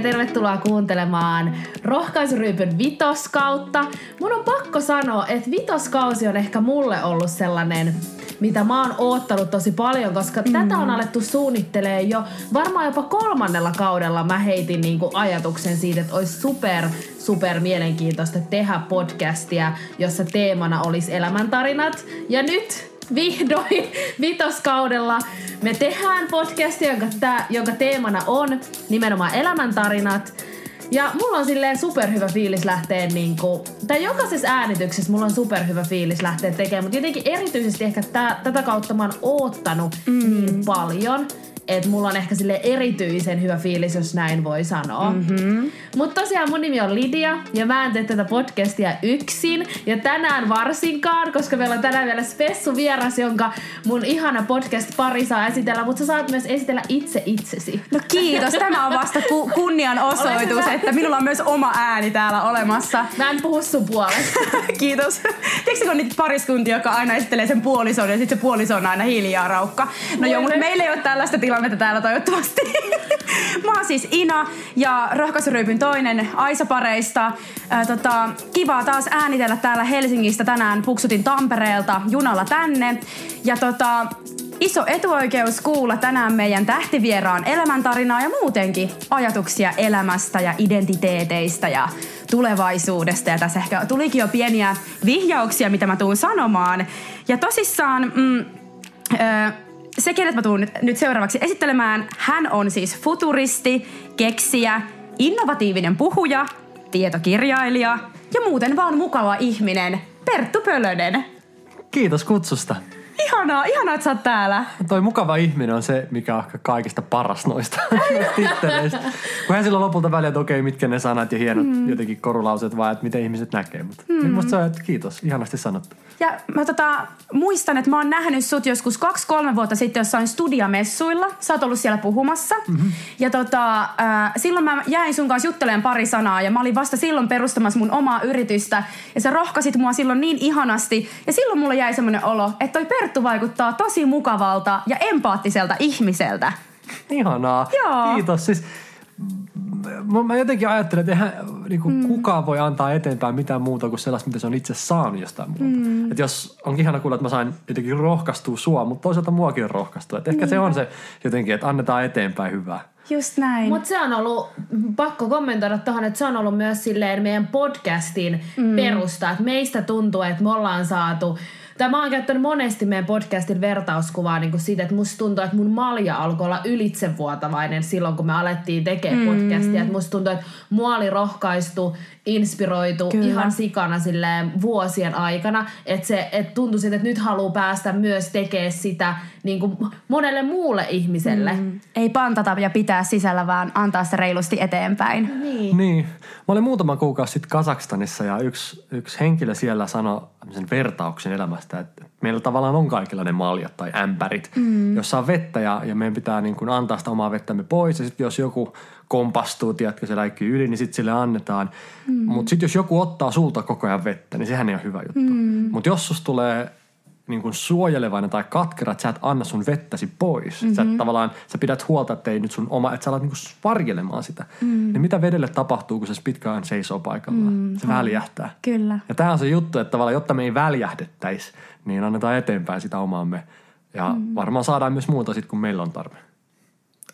ja tervetuloa kuuntelemaan Rohkaisuryypyn vitoskautta. Mun on pakko sanoa, että vitoskausi on ehkä mulle ollut sellainen mitä mä oon oottanut tosi paljon, koska mm. tätä on alettu suunnittelee jo varmaan jopa kolmannella kaudella mä heitin niinku ajatuksen siitä, että olisi super, super mielenkiintoista tehdä podcastia, jossa teemana olisi elämäntarinat. Ja nyt vihdoin vitoskaudella me tehdään podcastia, jonka, tää, jonka teemana on nimenomaan elämäntarinat. Ja mulla on silleen superhyvä fiilis lähteä niinku, tai jokaisessa äänityksessä mulla on superhyvä fiilis lähteä tekemään, mutta jotenkin erityisesti ehkä tää, tätä kautta mä oon oottanut mm. niin paljon – että mulla on ehkä sille erityisen hyvä fiilis, jos näin voi sanoa. Mm-hmm. Mutta tosiaan mun nimi on Lidia ja mä en tee tätä podcastia yksin ja tänään varsinkaan, koska meillä on tänään vielä spessu vieras, jonka mun ihana podcast pari saa esitellä, mutta sä saat myös esitellä itse itsesi. No kiitos, tämä on vasta ku- kunnianosoitus, että minulla on myös oma ääni täällä olemassa. Mä en puhu sun puolesta. kiitos. Tiedätkö kun niitä pariskuntia, joka aina esittelee sen puolison ja sitten se puoliso on aina hiljaa raukka? No joo, mutta meillä ei ole tällaista tilannetta tilannetta täällä toivottavasti. Mä oon siis Ina ja Rohkaisuryypyn toinen Aisa-pareista. Ää, tota, kiva taas äänitellä täällä Helsingistä tänään. Puksutin Tampereelta junalla tänne. Ja tota, iso etuoikeus kuulla tänään meidän tähtivieraan elämäntarinaa ja muutenkin ajatuksia elämästä ja identiteeteistä ja tulevaisuudesta. Ja tässä ehkä tulikin jo pieniä vihjauksia, mitä mä tuun sanomaan. Ja tosissaan... Mm, se, kenet mä tuun nyt, nyt seuraavaksi esittelemään, hän on siis futuristi, keksijä, innovatiivinen puhuja, tietokirjailija ja muuten vaan mukava ihminen, Perttu Pölönen. Kiitos kutsusta. Ihanaa, ihanaa, että sä oot täällä. Toi mukava ihminen on se, mikä on kaikista paras noista titteleistä. Kun hän silloin lopulta väliä, että okei, mitkä ne sanat ja hienot mm. jotenkin korulauset, vaan että miten ihmiset näkee. Mutta mm. musta se on, että kiitos, ihanasti sanottu. Ja mä tota, muistan, että mä oon nähnyt sut joskus kaksi-kolme vuotta sitten jossain studiamessuilla. Sä oot ollut siellä puhumassa. Mm-hmm. Ja tota, äh, silloin mä jäin sun kanssa juttelemaan pari sanaa ja mä olin vasta silloin perustamassa mun omaa yritystä. Ja sä rohkasit mua silloin niin ihanasti. Ja silloin mulla jäi semmoinen olo, että toi Perttu vaikuttaa tosi mukavalta ja empaattiselta ihmiseltä. Ihanaa. Joo. Kiitos. Siis mä jotenkin ajattelen, että eihän niin kuin, mm. kukaan voi antaa eteenpäin mitään muuta kuin sellaista, mitä se on itse saanut jostain muuta. Mm. Että jos on ihana kuulla, että mä sain jotenkin rohkaistua sua, mutta toisaalta muakin on rohkaistua. Että ehkä mm. se on se jotenkin, että annetaan eteenpäin hyvää. Just näin. Mutta se on ollut, pakko kommentoida tuohon, että se on ollut myös silleen meidän podcastin mm. perusta. Että meistä tuntuu, että me ollaan saatu tai mä oon käyttänyt monesti meidän podcastin vertauskuvaa niin kuin siitä, että musta tuntuu, että mun malja alkoi olla ylitsevuotavainen silloin, kun me alettiin tekemään mm. podcastia. Että musta tuntuu, että mua oli rohkaistu, inspiroitu Kyllä. ihan sikana silleen vuosien aikana. Että se että tuntui että nyt haluaa päästä myös tekemään sitä niin kuin monelle muulle ihmiselle. Mm. Ei pantata ja pitää sisällä, vaan antaa se reilusti eteenpäin. Niin. niin. Mä olin muutama kuukausi sitten Kasakstanissa ja yksi, yksi henkilö siellä sanoi vertauksen elämästä, että meillä tavallaan on kaikilla ne maljat tai ämpärit, mm. jossa on vettä ja, ja meidän pitää niin kuin antaa sitä omaa vettämme pois. Ja sitten jos joku kompastuu, tiedätkö, se läikkyy yli, niin sitten sille annetaan. Mm. Mutta sitten jos joku ottaa sulta koko ajan vettä, niin sehän ei ole hyvä juttu. Mm. Mutta jos sus tulee niin kuin suojelevainen tai katkera, että sä et anna sun vettäsi pois. Mm-hmm. Sä et tavallaan, sä pidät huolta, että ei nyt sun oma, että sä alat niin kuin varjelemaan sitä. Mm. Niin mitä vedelle tapahtuu, kun se pitkään seisoo paikallaan? Mm. Se väljähtää. Kyllä. Ja tämä on se juttu, että tavallaan, jotta me ei väljähdettäisi, niin annetaan eteenpäin sitä omaamme. Ja mm. varmaan saadaan myös muuta sitten, kun meillä on tarve.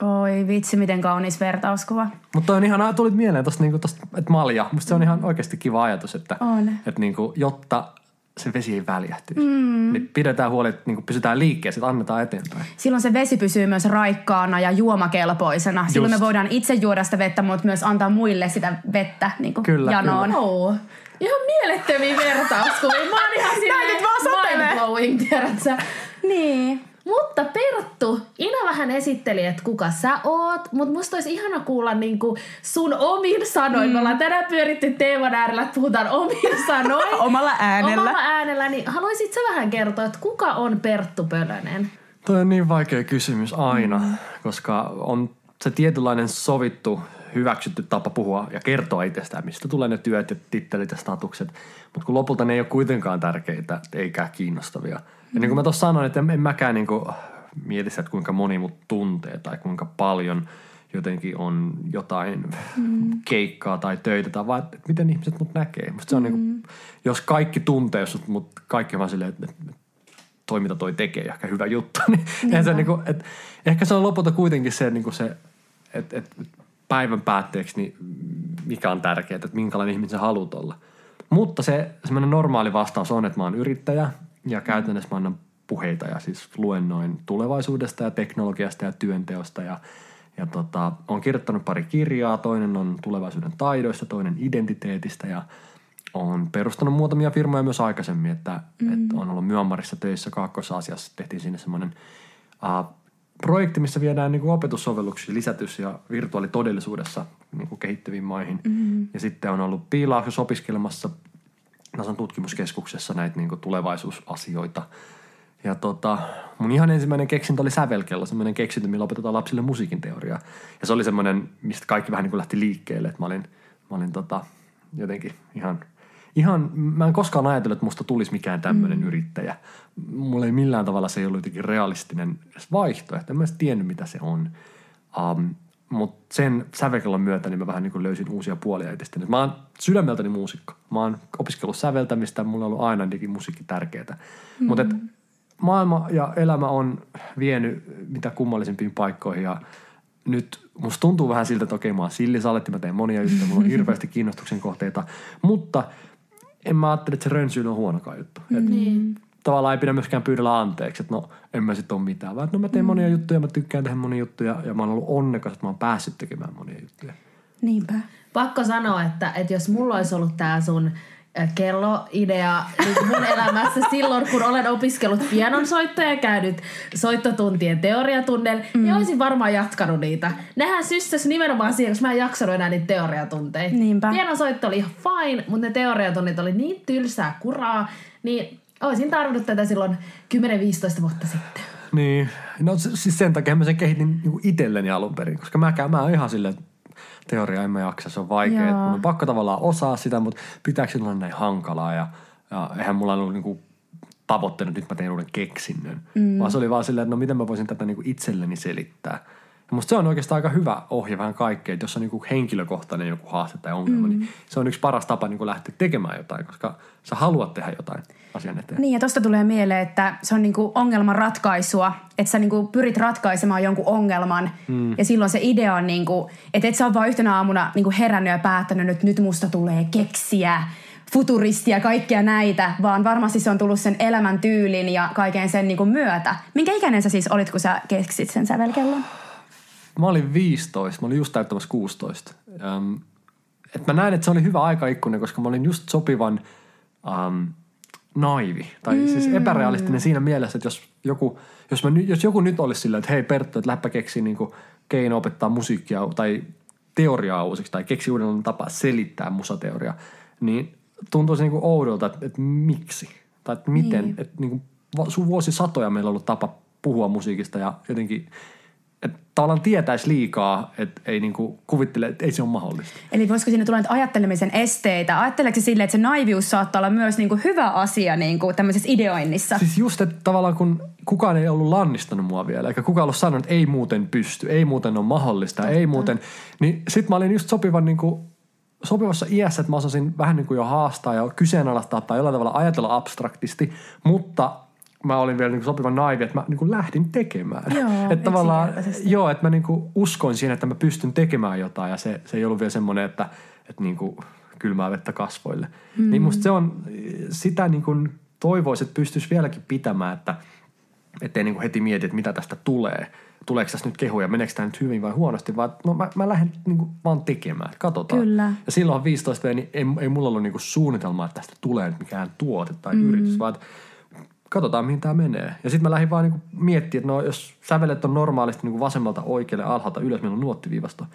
Oi vitsi, miten kaunis vertauskuva. Mutta on ihan, tulit mieleen tuosta, niinku, että malja. Musta se on ihan oikeasti kiva ajatus, että, on. että niinku, jotta se vesi ei väljähtyisi. Mm. Niin pidetään huoli, että niin pysytään liikkeessä, että annetaan eteenpäin. Silloin se vesi pysyy myös raikkaana ja juomakelpoisena. Just. Silloin me voidaan itse juoda sitä vettä, mutta myös antaa muille sitä vettä niin kuin kyllä, janoon. Kyllä. Oh. Ihan mielettömiä vertauskuvia. Mä oon ihan silleen mind-blowing, tiedätkö? Niin. Mutta Perttu, Ina vähän esitteli, että kuka sä oot, mutta musta olisi ihana kuulla niinku sun omin sanoin. Mm. Me ollaan tänään pyöritty teeman äärellä, että puhutaan omin sanoin. Omalla äänellä. Omalla äänellä, niin haluaisit sä vähän kertoa, että kuka on Perttu Pölönen? Toi on niin vaikea kysymys aina, mm. koska on se tietynlainen sovittu hyväksytty tapa puhua ja kertoa itsestään, mistä tulee ne työt ja tittelit ja statukset. Mutta kun lopulta ne ei ole kuitenkaan tärkeitä eikä kiinnostavia – ja niin kuin mä tuossa sanoin, että en, en mäkään niin kuin mietisi, että kuinka moni mut tuntee tai kuinka paljon jotenkin on jotain mm. keikkaa tai töitä tai vaan, että miten ihmiset mut näkee. Musta se on mm. niin kuin, jos kaikki tuntee sut, mutta kaikki vaan silleen, että toi mitä toi tekee, ehkä hyvä juttu, niin niin se niin kuin, että ehkä se on lopulta kuitenkin se, niin kuin se että, että päivän päätteeksi niin mikä on tärkeää, että minkälainen ihminen sä haluat olla. Mutta se semmoinen normaali vastaus on, että mä oon yrittäjä ja käytännössä mä annan puheita ja siis luennoin tulevaisuudesta ja teknologiasta ja työnteosta ja, ja tota, on kirjoittanut pari kirjaa. Toinen on tulevaisuuden taidoista, toinen identiteetistä ja on perustanut muutamia firmoja myös aikaisemmin, että, mm. että on ollut Myanmarissa töissä Kaakkois-Aasiassa. Tehtiin sinne semmoinen uh, projekti, missä viedään niin kuin opetussovelluksia lisätys- ja virtuaalitodellisuudessa niin kuin kehittyviin maihin. Mm-hmm. Ja sitten on ollut piilauksessa opiskelemassa NASAn tutkimuskeskuksessa näitä niin kuin tulevaisuusasioita. Ja tota, mun ihan ensimmäinen keksintö oli sävelkello, semmoinen keksintö, millä opetetaan lapsille musiikin teoriaa. Ja se oli semmoinen, mistä kaikki vähän niin kuin lähti liikkeelle, että mä olin, mä olin tota, jotenkin ihan – ihan, mä en koskaan ajatellut, että musta tulisi mikään tämmöinen mm. yrittäjä. Mulla ei millään tavalla se ei ollut jotenkin realistinen vaihtoehto. En mä edes tiennyt, mitä se on. Um, mutta sen sävelkellon myötä niin mä vähän niin löysin uusia puolia itsestäni. Mä oon sydämeltäni muusikko. Mä oon opiskellut säveltämistä, mulla on ollut aina musiikki tärkeää. Mm. Mutta maailma ja elämä on vienyt mitä kummallisempiin paikkoihin ja nyt musta tuntuu vähän siltä, että okei mä oon sillisaletti, mä teen monia juttuja, mulla on hirveästi kiinnostuksen kohteita, mutta en mä ajattele, että se rönsyily on huonokaan juttu. Mm. Niin. Tavallaan ei pidä myöskään pyydellä anteeksi, että no en mä sit ole mitään. Vaan no mä teen mm. monia juttuja, mä tykkään tehdä monia juttuja ja mä oon ollut onnekas, että mä oon päässyt tekemään monia juttuja. Niinpä. Pakko sanoa, että, että jos mulla olisi ollut tää sun kelloidea niin mun elämässä silloin, kun olen opiskellut pianonsoittoja ja käynyt soittotuntien teoriatunnel, niin mm. niin olisin varmaan jatkanut niitä. Nehän syssäs nimenomaan siihen, koska mä en jaksanut enää niitä teoriatunteja. Niinpä. Pianonsoitto oli ihan fine, mutta ne teoriatunnit oli niin tylsää kuraa, niin olisin tarvinnut tätä silloin 10-15 vuotta sitten. Niin, no siis sen takia mä sen kehitin niin itselleni alun perin, koska mä, mä oon ihan silleen, teoria en mä jaksa, se on vaikea. Mun on pakko tavallaan osaa sitä, mutta pitääkö se olla näin hankalaa ja, ja eihän mulla ollut niinku tavoitteena, että nyt mä teen uuden keksinnön. Mm. Vaan se oli vaan silleen, että no miten mä voisin tätä niinku itselleni selittää. Ja musta se on oikeastaan aika hyvä ohje vähän kaikkea, että jos on niinku henkilökohtainen joku haaste tai ongelma, mm. niin se on yksi paras tapa niinku lähteä tekemään jotain, koska sä haluat tehdä jotain asian eteen. Niin ja tosta tulee mieleen, että se on niinku ongelman ratkaisua, että sä niinku pyrit ratkaisemaan jonkun ongelman mm. ja silloin se idea on niinku, että et sä ole vaan yhtenä aamuna niinku herännyt ja päättänyt, että nyt musta tulee keksiä futuristia ja kaikkia näitä, vaan varmasti se on tullut sen elämän tyylin ja kaiken sen niinku myötä. Minkä ikäinen sä siis olit, kun sä keksit sen sävelkellon? Mä olin 15, mä olin just täyttämässä 16. Um, et mä näin, että se oli hyvä aikaikkuna, koska mä olin just sopivan um, naivi. Tai mm. siis epärealistinen siinä mielessä, että jos joku, jos, mä, jos joku nyt olisi silleen, että hei Perttu, että läppä keksii niin keino opettaa musiikkia tai teoriaa uusiksi tai keksi uudenlainen tapa selittää musateoria, niin tuntuisi niin kuin oudolta, että, että miksi? Tai että miten, niin. että niin kuin vuosisatoja meillä on ollut tapa puhua musiikista ja jotenkin että tavallaan tietäisi liikaa, että ei niinku kuvittele, että ei se ole mahdollista. Eli voisiko siinä tulla ajattelemisen esteitä? Ajatteleeko sille, että se naivius saattaa olla myös niinku hyvä asia niinku tämmöisessä ideoinnissa? Siis just, että tavallaan kun kukaan ei ollut lannistanut mua vielä, eikä kukaan ollut sanonut, että ei muuten pysty, ei muuten ole mahdollista, Totta. ei muuten. Niin sit mä olin just sopivan niinku sopivassa iässä, että mä osasin vähän niin kuin jo haastaa ja kyseenalaistaa tai jollain tavalla ajatella abstraktisti, mutta mä olin vielä niin sopivan naivi, että mä niin kuin lähdin tekemään. Joo, että tavallaan, joo, että mä niin kuin uskoin siihen, että mä pystyn tekemään jotain ja se, se ei ollut vielä semmoinen, että, että niin kuin kylmää vettä kasvoille. Mm. Niin musta se on, sitä niin kuin toivoisi, että pystyisi vieläkin pitämään, että ettei niin kuin heti mieti, että mitä tästä tulee. Tuleeko tässä nyt kehuja, meneekö tämä nyt hyvin vai huonosti, vaan no mä, mä lähden niin kuin vaan tekemään, katsotaan. Kyllä. Ja silloin 15 niin ei, ei mulla ollut niin kuin suunnitelmaa, että tästä tulee mikään tuote tai mm. yritys, vaan katsotaan mihin tämä menee. Ja sitten mä lähdin vaan niinku miettimään, että no, jos sävelet on normaalisti niinku vasemmalta oikealle alhaalta ylös, meillä on nuottiviivasta.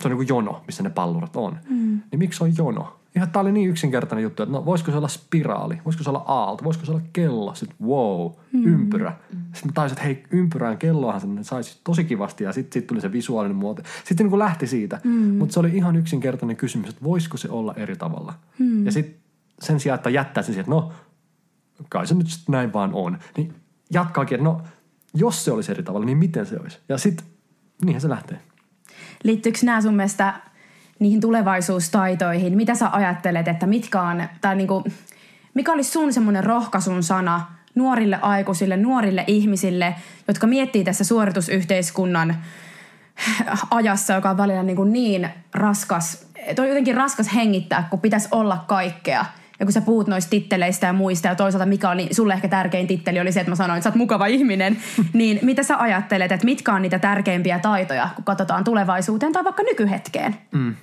Se on niinku jono, missä ne pallurat on. Mm. Niin miksi on jono? Ihan tää oli niin yksinkertainen juttu, että no voisiko se olla spiraali, voisiko se olla aalto, voisiko se olla kello, sitten wow, mm. ympyrä. Sitten mä taisin, että hei, ympyrään kelloahan sen saisi tosi kivasti ja sitten sit tuli se visuaalinen muoto. Sitten niin kuin lähti siitä, mm. mutta se oli ihan yksinkertainen kysymys, että voisiko se olla eri tavalla. Mm. Ja sitten sen sijaan, että jättää sen siihen, että no kai se nyt näin vaan on. Niin jatkaakin, että no jos se olisi eri tavalla, niin miten se olisi? Ja sitten niinhän se lähtee. liittyykö nämä sun mielestä niihin tulevaisuustaitoihin? Mitä sä ajattelet, että mitkä on, tai niinku, mikä olisi sun semmoinen rohkaisun sana nuorille aikuisille, nuorille ihmisille, jotka miettii tässä suoritusyhteiskunnan ajassa, joka on välillä niin, kuin niin raskas, on jotenkin raskas hengittää, kun pitäisi olla kaikkea. Ja kun sä puhut noista titteleistä ja muista ja toisaalta mikä oli sulle ehkä tärkein titteli oli se, että mä sanoin, että sä oot mukava ihminen, niin mitä sä ajattelet, että mitkä on niitä tärkeimpiä taitoja, kun katsotaan tulevaisuuteen tai vaikka nykyhetkeen? Mm.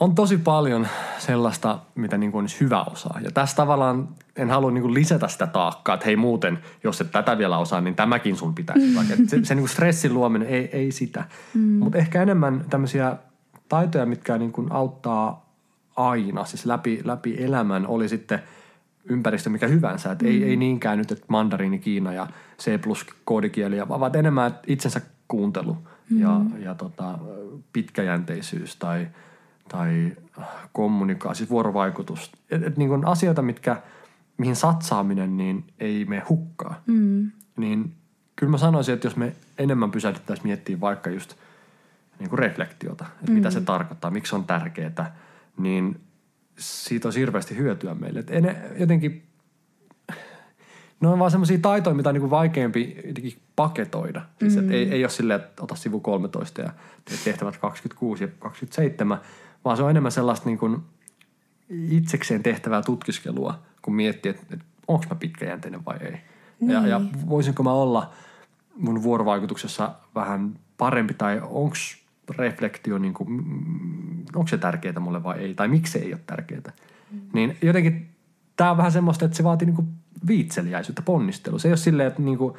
On tosi paljon sellaista, mitä niin kuin olisi hyvä osaa. Ja tässä tavallaan en halua niin kuin lisätä sitä taakkaa, että hei muuten, jos et tätä vielä osaa, niin tämäkin sun pitäisi. Mm. Se, se niin kuin stressin luominen, ei, ei sitä. Mm. Mutta ehkä enemmän tämmöisiä taitoja, mitkä niin kuin auttaa aina, siis läpi, läpi elämän, oli sitten ympäristö mikä hyvänsä. Että mm. ei, ei niinkään nyt, että mandariini, Kiina ja C plus koodikieliä, vaan enemmän itsensä kuuntelu mm. ja, ja tota, pitkäjänteisyys tai, tai kommunikaatio, siis vuorovaikutus. Et, et niin kuin asioita, mitkä, mihin satsaaminen niin ei mene hukkaa. Mm. Niin kyllä mä sanoisin, että jos me enemmän pysähdyttäisiin miettimään vaikka just niin kuin reflektiota, että mm. mitä se tarkoittaa, miksi se on tärkeää – niin siitä on hirveästi hyötyä meille. Et en, jotenkin, ne on vaan semmoisia taitoja, mitä on niin kuin vaikeampi jotenkin paketoida. Siis mm. ei, ei ole silleen, että ota sivu 13 ja tehtävät 26 ja 27, vaan se on enemmän sellaista niin kuin itsekseen tehtävää tutkiskelua, kun miettii, että, että onko mä pitkäjänteinen vai ei. Niin. Ja, ja voisinko mä olla mun vuorovaikutuksessa vähän parempi tai onko reflektio, niin kuin, onko se tärkeää mulle vai ei, tai miksi se ei ole tärkeää. Mm. Niin jotenkin tämä on vähän semmoista, että se vaatii niin kuin viitseliäisyyttä, ponnistelua. Se ei ole silleen, että niin kuin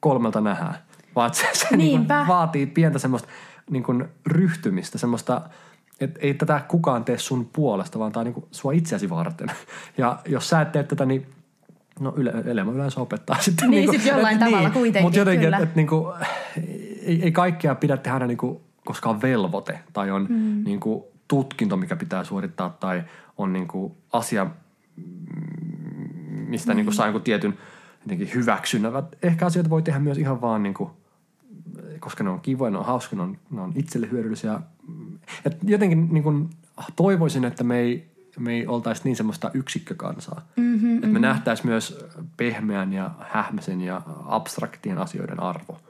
kolmelta nähdään, vaan se, se niin kuin vaatii pientä semmoista niin kuin ryhtymistä, semmoista, että ei tätä kukaan tee sun puolesta, vaan tämä on niin kuin sua itseäsi varten. Ja jos sä et tee tätä, niin No yle, elämä yleensä opettaa sitten. Niin, niin sitten jollain et, tavalla niin, kuitenkin, Mutta jotenkin, että et, niinku, ei, ei kaikkea pidä tehdä niinku koska on velvoite tai on mm. niin kuin tutkinto, mikä pitää suorittaa tai on niin kuin asia, mistä mm. niin kuin saa jonkun tietyn jotenkin hyväksynnän. Ehkä asioita voi tehdä myös ihan vaan niin kuin, koska ne on kivoja, ne on hauskoja, ne on, ne on itselle hyödyllisiä. Et jotenkin niin kuin, toivoisin, että me ei, me ei oltaisi niin semmoista yksikkökansaa. Mm-hmm, että me mm-hmm. nähtäisiin myös pehmeän ja hähmäisen ja abstraktien asioiden arvo.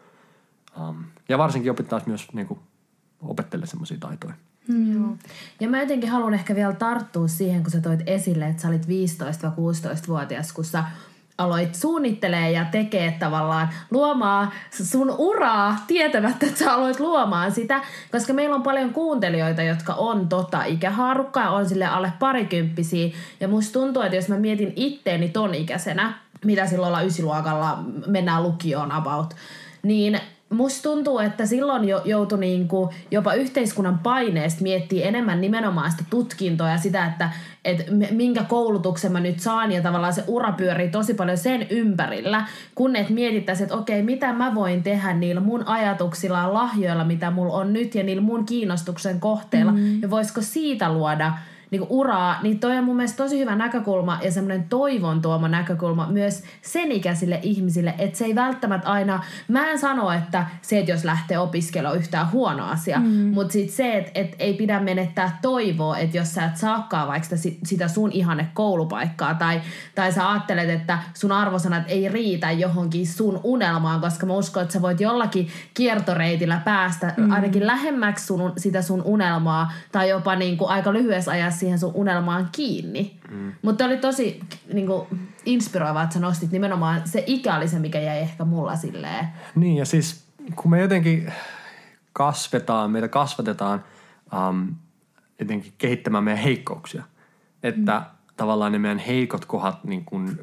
Um, ja varsinkin opittaisiin myös niin kuin, opettele semmoisia taitoja. Mm. Joo. Ja mä jotenkin haluan ehkä vielä tarttua siihen, kun sä toit esille, että sä olit 15-16-vuotias, kun sä aloit suunnittelee ja tekee tavallaan luomaan sun uraa tietämättä, että sä aloit luomaan sitä, koska meillä on paljon kuuntelijoita, jotka on tota ikähaarukkaa ja on sille alle parikymppisiä ja musta tuntuu, että jos mä mietin itteeni ton ikäisenä, mitä silloin olla ysiluokalla, mennään lukioon about, niin musta tuntuu, että silloin jo, joutui niinku jopa yhteiskunnan paineesta miettiä enemmän nimenomaan sitä tutkintoa ja sitä, että et minkä koulutuksen mä nyt saan ja tavallaan se ura pyörii tosi paljon sen ympärillä, kun et mietittäisi, että okei, mitä mä voin tehdä niillä mun ajatuksilla ja lahjoilla, mitä mulla on nyt ja niillä mun kiinnostuksen kohteilla mm. ja voisiko siitä luoda – niin uraa, niin toi on mun mielestä tosi hyvä näkökulma ja semmoinen toivon tuoma näkökulma myös sen ikäisille ihmisille, että se ei välttämättä aina, mä en sano, että se, että jos lähtee opiskelemaan on yhtään huono asia, mm. mutta sitten se, että et ei pidä menettää toivoa, että jos sä et saakaan vaikka sitä, sitä sun ihanne koulupaikkaa tai, tai sä ajattelet, että sun arvosanat ei riitä johonkin sun unelmaan, koska mä uskon, että sä voit jollakin kiertoreitillä päästä mm. ainakin lähemmäksi sun, sitä sun unelmaa tai jopa niin kuin aika lyhyessä ajassa siihen sun unelmaan kiinni. Mm. Mutta oli tosi niin kuin, inspiroivaa, että sä nostit nimenomaan se ikä oli se, mikä jäi ehkä mulla silleen. Niin ja siis kun me jotenkin kasvetaan, meitä kasvatetaan um, jotenkin kehittämään meidän heikkouksia. Että mm. tavallaan ne meidän heikot kohdat niin kun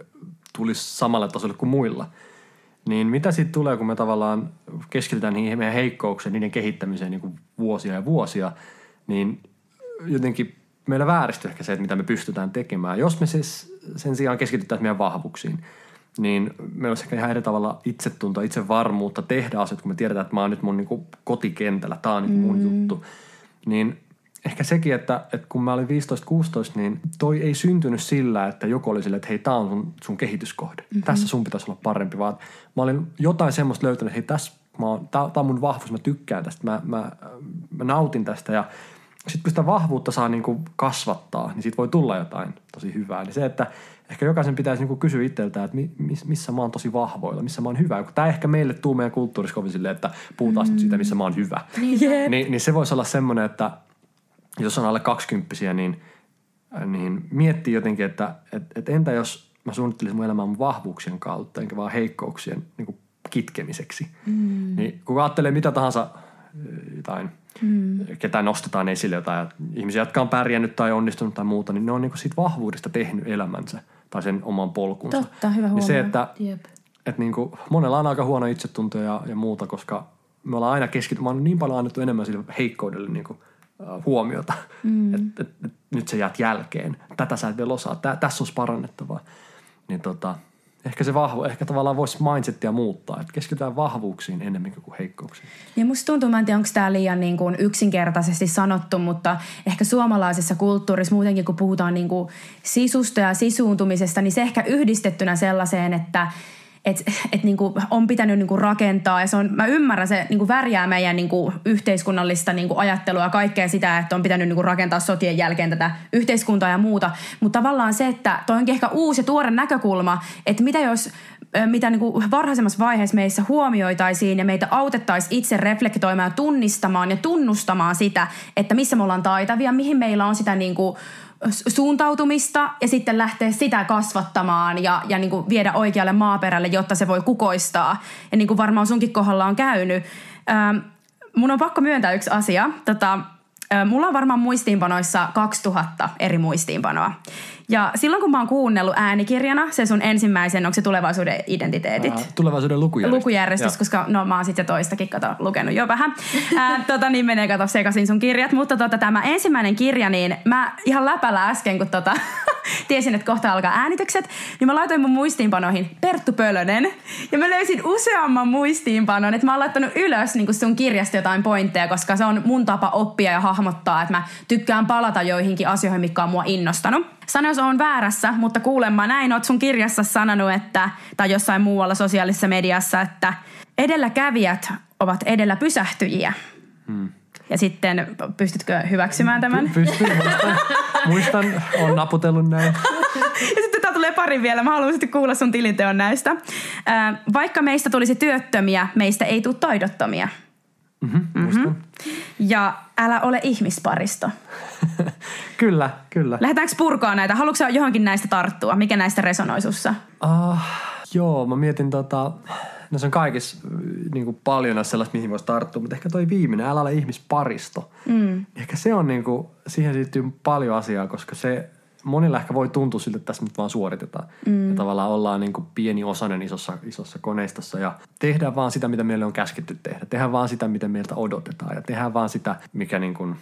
tulisi samalle tasolle kuin muilla. Niin mitä sitten tulee, kun me tavallaan keskitytään niihin meidän heikkouksiin, niiden kehittämiseen niin kuin vuosia ja vuosia, niin jotenkin meillä vääristyy ehkä se, että mitä me pystytään tekemään. Jos me siis sen sijaan keskitytään meidän vahvuuksiin, niin meillä olisi ehkä ihan eri tavalla itsetuntoa, itsevarmuutta tehdä asioita, kun me tiedetään, että mä oon nyt mun niin kuin kotikentällä, tämä on niin mun mm. juttu. Niin ehkä sekin, että, että kun mä olin 15-16, niin toi ei syntynyt sillä, että joku oli sille, että hei, tää on sun, sun kehityskohde. Mm-hmm. Tässä sun pitäisi olla parempi, vaan mä olin jotain semmoista löytänyt, että hei, tässä Mä oon, tää, tää on mun vahvuus, mä tykkään tästä, mä, mä, mä nautin tästä ja sitten kun sitä vahvuutta saa niin kuin kasvattaa, niin siitä voi tulla jotain tosi hyvää. Niin se, että ehkä jokaisen pitäisi niin kuin kysyä itseltään, että missä mä oon tosi vahvoilla, missä mä oon hyvä. Tämä ehkä meille tuu meidän kulttuurissa kovin silleen, että puhutaan mm. siitä, missä mä oon hyvä. Niin, niin, niin se voisi olla semmoinen, että jos on alle kaksikymppisiä, niin, niin miettii jotenkin, että et, et entä jos mä suunnittelisin mun elämää mun vahvuuksien kautta, enkä vaan heikkouksien niin kuin kitkemiseksi. Mm. Niin kun ajattelee mitä tahansa jotain – mm. ketä nostetaan esille jotain ihmisiä, jotka on pärjännyt tai onnistunut tai muuta, niin ne on niin siitä vahvuudesta tehnyt elämänsä tai sen oman polkunsa. Totta, hyvä niin se, että, Jep. että niin kuin, monella on aika huono itsetunto ja, ja muuta, koska me ollaan aina keskittynyt, on niin paljon annettu enemmän sille heikkoudelle niin kuin, huomiota, mm. että et, et, nyt sä jäät jälkeen. Tätä sä et vielä osaa, Tä, tässä olisi parannettavaa. Niin tota, ehkä se vahvo, ehkä tavallaan voisi mindsettia muuttaa, että keskitytään vahvuuksiin enemmän kuin heikkouksiin. Ja musta tuntuu, mä en tiedä, onko tämä liian niin kuin yksinkertaisesti sanottu, mutta ehkä suomalaisessa kulttuurissa muutenkin, kun puhutaan niin kuin sisusta ja sisuuntumisesta, niin se ehkä yhdistettynä sellaiseen, että että et niinku on pitänyt niinku rakentaa ja se on, mä ymmärrän, se niinku värjää meidän niinku yhteiskunnallista niinku ajattelua ja kaikkea sitä, että on pitänyt niinku rakentaa sotien jälkeen tätä yhteiskuntaa ja muuta. Mutta tavallaan se, että toi onkin ehkä uusi ja tuore näkökulma, että mitä jos mitä niin kuin varhaisemmassa vaiheessa meissä huomioitaisiin ja meitä autettaisiin itse reflektoimaan ja tunnistamaan ja tunnustamaan sitä, että missä me ollaan taitavia, mihin meillä on sitä niin kuin suuntautumista ja sitten lähteä sitä kasvattamaan ja, ja niin kuin viedä oikealle maaperälle, jotta se voi kukoistaa. Ja niin kuin varmaan sunkin kohdalla on käynyt. Ähm, mun on pakko myöntää yksi asia. Tota, mulla on varmaan muistiinpanoissa 2000 eri muistiinpanoa. Ja silloin kun mä oon kuunnellut äänikirjana, se sun ensimmäisen, onko se tulevaisuuden identiteetit? Ää, tulevaisuuden lukujärjestys. Lukujärjestys, koska no mä oon sitten toistakin kato, lukenut jo vähän. Ää, tota, niin menee kato sekaisin sun kirjat. Mutta tota, tämä ensimmäinen kirja, niin mä ihan läpällä äsken, kun tota, tiesin, että kohta alkaa äänitykset, niin mä laitoin mun muistiinpanoihin Perttu Pölönen. Ja mä löysin useamman muistiinpanon, että mä oon laittanut ylös niin sun kirjasta jotain pointteja, koska se on mun tapa oppia ja hahmottaa, että mä tykkään palata joihinkin asioihin, mikä on mua innostanut. Sano, jos on väärässä, mutta kuulemma näin oot sun kirjassa sanonut, että, tai jossain muualla sosiaalisessa mediassa, että edelläkävijät ovat edellä pysähtyjiä. Hmm. Ja sitten, pystytkö hyväksymään tämän? Pystyn, muistan. muistan, on naputellut näin. ja sitten tämä tulee pari vielä. Mä haluan sitten kuulla sun tilinteon näistä. Vaikka meistä tulisi työttömiä, meistä ei tule taidottomia. Mm-hmm, mm-hmm. Ja älä ole ihmisparisto. kyllä, kyllä. Lähdetäänkö purkaa näitä? Haluatko johonkin näistä tarttua? Mikä näistä resonoi sussa? Uh, joo, mä mietin tota... No se on kaikissa niin kuin paljon sellaista, mihin voisi tarttua, mutta ehkä toi viimeinen, älä ole ihmisparisto. Mm. Ehkä se on niin kuin, siihen liittyy paljon asiaa, koska se monilla ehkä voi tuntua siltä, että tässä nyt vaan suoritetaan. Mm. Ja tavallaan ollaan niin kuin pieni osainen isossa, isossa koneistossa ja tehdään vaan sitä, mitä meille on käsketty tehdä. Tehdään vaan sitä, mitä meiltä odotetaan ja tehdään vaan sitä, mikä niin kuin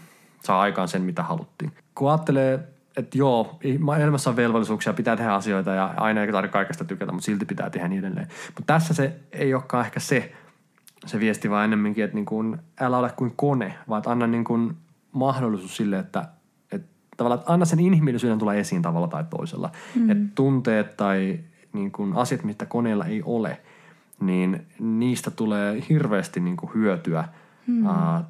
saa aikaan sen, mitä haluttiin. Kun ajattelee, että joo, elämässä on velvollisuuksia, pitää tehdä asioita ja aina ei tarvitse kaikesta tykätä, mutta silti pitää tehdä niin edelleen. Mutta tässä se ei olekaan ehkä se, se viesti, vaan ennemminkin, että niin kuin, älä ole kuin kone, vaan anna niin kuin mahdollisuus sille, että tavallaan, että anna sen inhimillisyyden tulla esiin tavalla tai toisella. Mm. Että tunteet tai niin kuin asiat, mitä koneella ei ole, niin niistä tulee hirveästi niin kuin hyötyä mm. ää,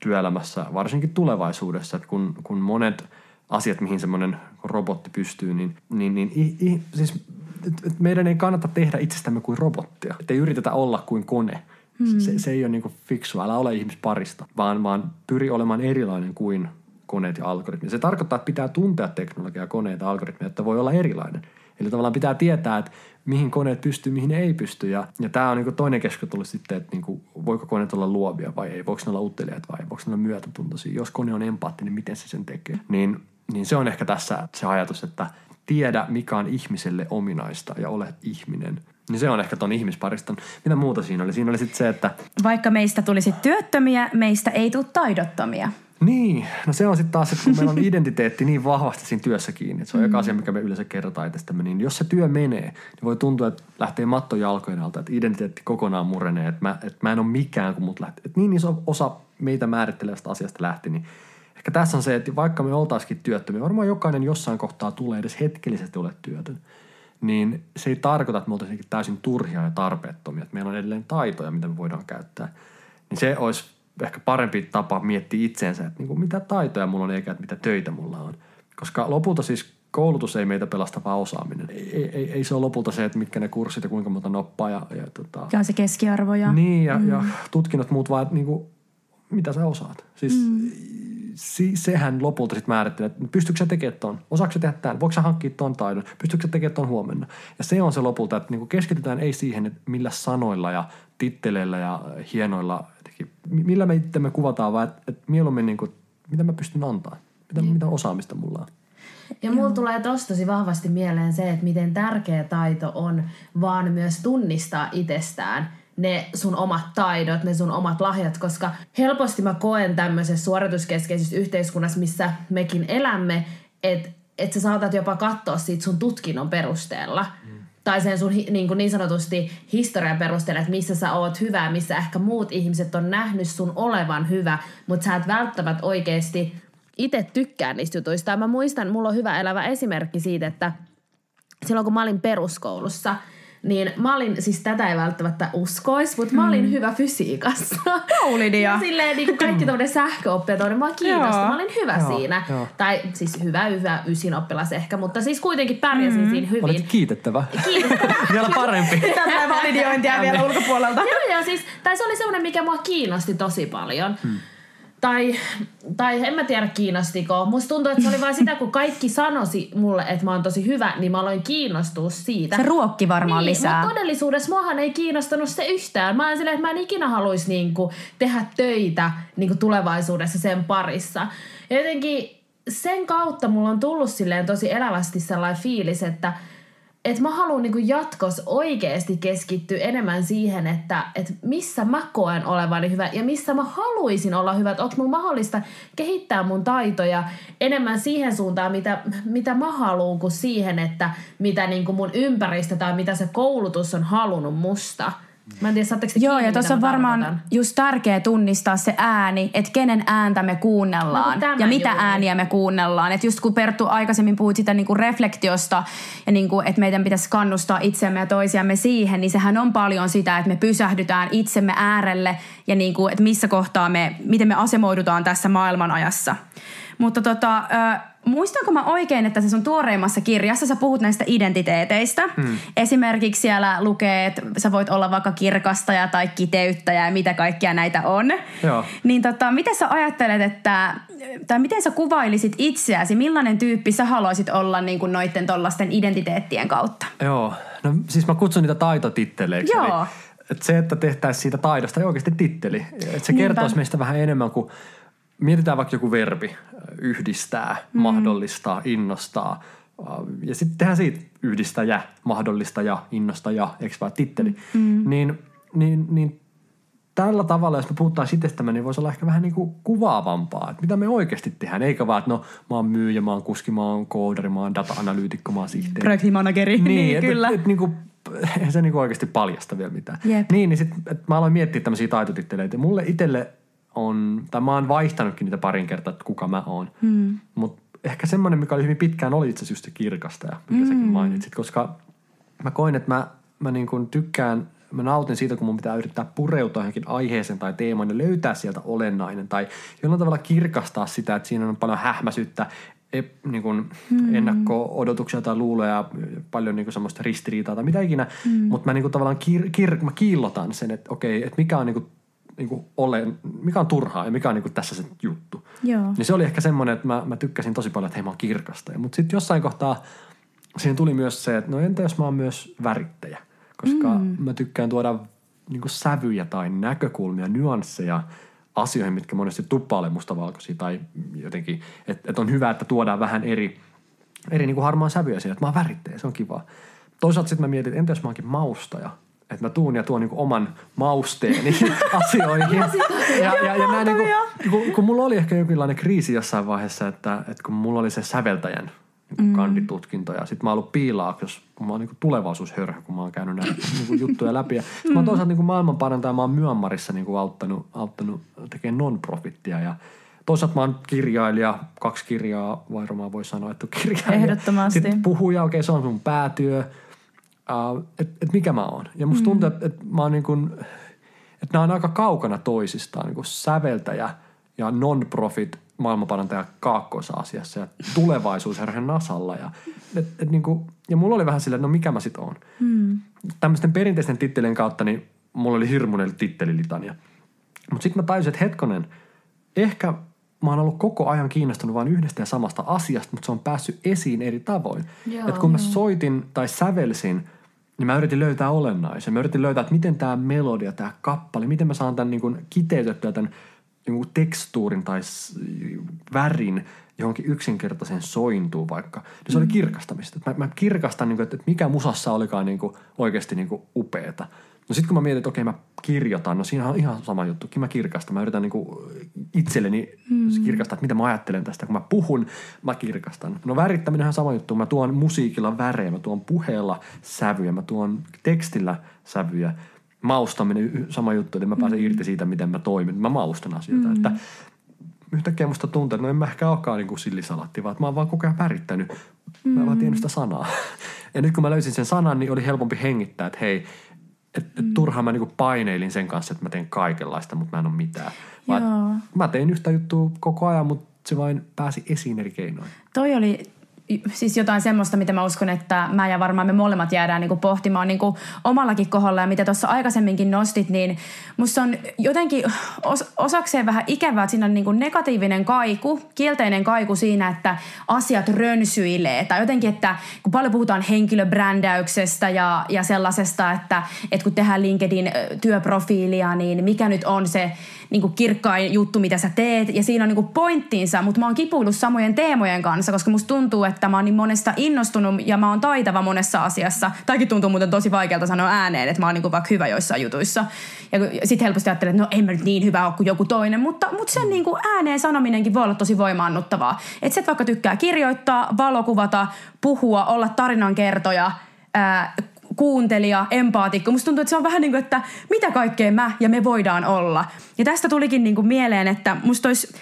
työelämässä, varsinkin tulevaisuudessa, että kun, kun monet asiat, mihin semmoinen robotti pystyy, niin, niin, niin i, i, siis, et, et meidän ei kannata tehdä itsestämme kuin robottia. Että ei yritetä olla kuin kone. Mm. Se, se ei ole niin fiksua, älä ole ihmisparista, vaan, vaan pyri olemaan erilainen kuin koneet ja algoritmit. Se tarkoittaa, että pitää tuntea teknologiaa, koneita ja algoritmeja, että voi olla erilainen. Eli tavallaan pitää tietää, että mihin koneet pystyy, mihin ne ei pysty. Ja, ja tämä on niin toinen keskustelu sitten, että niin kuin, voiko koneet olla luovia vai ei, voiko ne olla uttelijat vai voiko ne olla myötätuntoisia. Jos kone on empaattinen, niin miten se sen tekee. Niin, niin se on ehkä tässä se ajatus, että tiedä, mikä on ihmiselle ominaista ja ole ihminen. Niin se on ehkä ton ihmispariston. Mitä muuta siinä oli? Siinä oli sitten se, että... Vaikka meistä tulisi työttömiä, meistä ei tule taidottomia. Niin, no se on sitten taas, että kun meillä on identiteetti niin vahvasti siinä työssä kiinni, että se on mm. joka asia, mikä me yleensä kerrotaan itsestämme, niin jos se työ menee, niin voi tuntua, että lähtee matto jalkojen alta, että identiteetti kokonaan murenee, että mä, että mä en ole mikään, kun mut lähtee. Että niin iso osa meitä määrittelevästä asiasta lähti, niin ehkä tässä on se, että vaikka me oltaisikin työttömiä, varmaan jokainen jossain kohtaa tulee edes hetkellisesti ole työtön, niin se ei tarkoita, että me oltaisiin täysin turhia ja tarpeettomia. Että meillä on edelleen taitoja, mitä me voidaan käyttää. Niin se olisi ehkä parempi tapa miettiä itseensä, että niin kuin mitä taitoja mulla on eikä että mitä töitä mulla on. Koska lopulta siis koulutus ei meitä pelasta, vaan osaaminen. Ei, ei, ei se ole lopulta se, että mitkä ne kurssit ja kuinka monta noppaa. Ja, ja, tota, Ja se keskiarvo ja... niin, ja, mm. ja tutkinnot muut vaan, että niin kuin, mitä sä osaat. Siis mm. si, sehän lopulta sitten määrittelee, että pystyykö sä tekemään ton, osaako sä tehdä tämän, voiko sä hankkia ton taidon, pystyykö sä tekemään ton huomenna. Ja se on se lopulta, että niin kuin keskitytään ei siihen, että millä sanoilla ja titteleillä ja hienoilla, millä me itse me kuvataan, vaan että, että mieluummin niin kuin, mitä mä pystyn antaa, mitä, mitä osaamista mulla on. Ja mulla tulee tosta tosi vahvasti mieleen se, että miten tärkeä taito on vaan myös tunnistaa itsestään ne sun omat taidot, ne sun omat lahjat, koska helposti mä koen tämmöisessä suorituskeskeisessä yhteiskunnassa, missä mekin elämme, että et sä saatat jopa katsoa siitä sun tutkinnon perusteella. Mm. Tai sen sun niin, kuin niin sanotusti historian perusteella, että missä sä oot hyvä, missä ehkä muut ihmiset on nähnyt sun olevan hyvä, mutta sä et välttämättä oikeasti itse tykkää niistä jutuista. Mä muistan, mulla on hyvä elävä esimerkki siitä, että silloin kun mä olin peruskoulussa, niin mä olin, siis tätä ei välttämättä uskois, mutta mä olin mm. hyvä fysiikassa. Olin ja. silleen niin kuin kaikki tämmöinen sähköoppia, niin mä kiinnostunut, mä olin hyvä Joo, siinä. joo. Tai siis hyvä, hyvä ysin oppilas ehkä, mutta siis kuitenkin pärjäsin mm. siinä hyvin. Olet kiitettävä. Kiitettävä. Vielä parempi. Tätä validiointia vielä ulkopuolelta. Joo, ja siis, tai se oli semmoinen, mikä mua kiinnosti tosi paljon. Hmm. Tai, tai en mä tiedä kiinnostiko. Musta tuntuu, että se oli vain sitä, kun kaikki sanosi mulle, että mä oon tosi hyvä, niin mä aloin kiinnostua siitä. Se ruokki varmaan niin, lisää. Mutta todellisuudessa muahan ei kiinnostanut se yhtään. Mä oon silleen, että mä en ikinä haluaisi niinku tehdä töitä niinku tulevaisuudessa sen parissa. Ja jotenkin sen kautta mulla on tullut silleen tosi elävästi sellainen fiilis, että että mä haluan niinku jatkos oikeasti keskittyä enemmän siihen, että, että missä mä koen olevani hyvä ja missä mä haluaisin olla hyvä. Onko mun mahdollista kehittää mun taitoja enemmän siihen suuntaan, mitä, mitä mä haluan, kuin siihen, että mitä niinku mun ympäristö tai mitä se koulutus on halunnut musta. Mä en tiedä, Joo, kiinni, ja tuossa on varmaan tarkoitan? just tärkeä tunnistaa se ääni, että kenen ääntä me No kuunnellaan tämä ja mitä juuri. ääniä me kuunnellaan. Että just kun Perttu aikaisemmin puhuit sitä niinku reflektiosta ja niinku, että meidän pitäisi kannustaa itsemme ja toisiamme siihen, niin sehän on paljon sitä, että me pysähdytään itsemme äärelle ja niinku, että missä kohtaa me, miten me asemoidutaan tässä maailmanajassa. Mutta tota, ö, muistanko mä oikein, että se sun tuoreimmassa kirjassa sä puhut näistä identiteeteistä. Hmm. Esimerkiksi siellä lukee, että sä voit olla vaikka kirkastaja tai kiteyttäjä ja mitä kaikkia näitä on. Joo. Niin tota, miten sä ajattelet, että, tai miten sä kuvailisit itseäsi, millainen tyyppi sä haluaisit olla niin kuin noiden tollasten identiteettien kautta? Joo, no siis mä kutsun niitä taitotitteleiksi. Joo. Eli, että se, että tehtäisiin siitä taidosta ei oikeasti titteli. Että se Niinpä. kertoisi meistä vähän enemmän kuin, mietitään vaikka joku verbi, yhdistää, mm. mahdollistaa, innostaa. Ja sitten tehdään siitä yhdistäjä, mahdollistaja, innostaja, eikö vaan titteli. Mm. Niin, niin, niin tällä tavalla, jos me puhutaan itsestämme, niin voisi olla ehkä vähän niin kuin kuvaavampaa, että mitä me oikeasti tehdään. Eikä vaan, että no mä oon myyjä, mä oon kuski, mä oon koodari, mä oon data-analyytikko, mä oon sihteeri. Projektimanageri, niin, et, kyllä. Et, et, niinku, eihän se niinku oikeasti paljasta vielä mitään. Jep. Niin, niin sit, et mä aloin miettiä tämmöisiä taitotitteleitä. Mulle itselle on, tai mä oon vaihtanutkin niitä parin kertaa, että kuka mä oon. Hmm. Mutta ehkä semmoinen, mikä oli hyvin pitkään, oli itse asiassa just se kirkastaja, mikä hmm. säkin mainitsit. Koska mä koin, että mä, mä niin kuin tykkään, mä nautin siitä, kun mun pitää yrittää pureutua johonkin aiheeseen tai teemaan ja löytää sieltä olennainen. Tai jollain tavalla kirkastaa sitä, että siinä on paljon hähmäsyyttä, ep, niin kuin hmm. ennakko-odotuksia tai luuloja, paljon niin kuin semmoista ristiriitaa tai mitä ikinä. Hmm. Mutta mä niin kuin tavallaan kir, kir, mä kiillotan sen, että okei, että mikä on niin kuin, niin kuin ole, mikä on turhaa ja mikä on niin kuin tässä se juttu. Joo. Niin se oli ehkä semmoinen, että mä, mä tykkäsin tosi paljon, että hei mä oon kirkastaja. Mutta sitten jossain kohtaa siihen tuli myös se, että no entä jos mä oon myös värittäjä? Koska mm. mä tykkään tuoda niin kuin sävyjä tai näkökulmia, nyansseja asioihin, mitkä monesti tuppailee mustavalkoisia tai jotenkin, että et on hyvä, että tuodaan vähän eri, eri niin kuin harmaan sävyjä siihen, että mä oon värittäjä, se on kiva. Toisaalta sitten mä mietin, että entä jos mä oonkin maustaja? Että mä tuun ja tuon niin oman mausteeni asioihin. ja, ja, ja näin, niin kuin, kun, kun mulla oli ehkä jonkinlainen kriisi jossain vaiheessa, että, että kun mulla oli se säveltäjän niin mm. kanditutkinto ja sitten mä oon ollut piilaa, jos mä oon niin tulevaisuushörhä, kun mä oon käynyt näitä niin juttuja läpi. Ja sit mä oon toisaalta niin maailmanparantaja, mä oon Myanmarissa niin kuin auttanut, auttanut tekemään non-profittia ja Toisaalta mä oon kirjailija, kaksi kirjaa varmaan voi sanoa, että kirjailija. Ehdottomasti. Sitten puhuja, okei okay, se on mun päätyö. Uh, että et mikä mä oon. Ja musta tuntuu, että et mä oon niin kuin, että nämä on aika kaukana toisistaan, niin kuin säveltäjä ja non-profit maailmanparantaja Kaakkois-Aasiassa ja tulevaisuusherhe Nasalla. Ja, et, et niin kuin, ja mulla oli vähän silleen, että no mikä mä sit oon. Mm. Tämmöisten perinteisten tittelien kautta, niin mulla oli hirmuinen tittelilitania. Mutta sitten mä tajusin, että hetkonen, ehkä mä oon ollut koko ajan kiinnostunut vain yhdestä ja samasta asiasta, mutta se on päässyt esiin eri tavoin. Että kun mä soitin tai sävelsin, niin mä yritin löytää olennaisen. Mä yritin löytää, että miten tämä melodia, tämä kappale, miten mä saan tämän niin kuin kiteytettyä tämän niin kuin tekstuurin tai värin johonkin yksinkertaiseen sointuun vaikka. Niin se oli kirkastamista. Mä, mä kirkastan, niin kuin, että että mikä musassa olikaan niin kuin oikeasti niin kuin upeeta. No sitten kun mä mietin, että okei mä kirjoitan, no siinä on ihan sama juttu. Mä kirkastan. Mä yritän niin kuin itselleni mm. kirkastaa, että mitä mä ajattelen tästä. Kun mä puhun, mä kirkastan. No värittäminen on ihan sama juttu. Mä tuon musiikilla värejä, mä tuon puheella sävyjä, mä tuon tekstillä sävyjä. Maustaminen sama juttu, eli mä pääsen mm. irti siitä, miten mä toimin. Mä maustan asioita. Mm. Että yhtäkkiä musta tuntuu, että no en mä ehkä olekaan niin kuin sillisalatti, vaan että mä oon vaan koko ajan värittänyt. Mä en vaan tiennyt sitä sanaa. Ja nyt kun mä löysin sen sanan, niin oli helpompi hengittää, että hei, että et turhaan mä niinku paineilin sen kanssa, että mä teen kaikenlaista, mutta mä en ole mitään. Vaan Joo. mä tein yhtä juttua koko ajan, mutta se vain pääsi esiin eri keinoin. Toi oli siis jotain semmoista, mitä mä uskon, että mä ja varmaan me molemmat jäädään niinku pohtimaan niinku omallakin kohdalla. Ja mitä tuossa aikaisemminkin nostit, niin musta on jotenkin os, osakseen vähän ikävää, että siinä on niinku negatiivinen kaiku, kielteinen kaiku siinä, että asiat rönsyilee. Tai jotenkin, että kun paljon puhutaan henkilöbrändäyksestä ja, ja sellaisesta, että, että kun tehdään LinkedIn työprofiilia, niin mikä nyt on se niin kuin kirkkain juttu, mitä sä teet. Ja siinä on niin kuin pointtinsa, mutta mä oon kipuillut samojen teemojen kanssa, koska musta tuntuu, mä oon niin monesta innostunut ja mä oon taitava monessa asiassa. Tämäkin tuntuu muuten tosi vaikealta sanoa ääneen, että mä oon niin vaikka hyvä joissain jutuissa. Ja sitten helposti ajattelen, että no en mä nyt niin hyvä ole kuin joku toinen, mutta, mutta sen niin kuin ääneen sanominenkin voi olla tosi voimaannuttavaa. Että se vaikka tykkää kirjoittaa, valokuvata, puhua, olla tarinankertoja, ää, kuuntelija, empaatikko. Musta tuntuu, että se on vähän niin kuin, että mitä kaikkea mä ja me voidaan olla. Ja tästä tulikin niin kuin mieleen, että musta olisi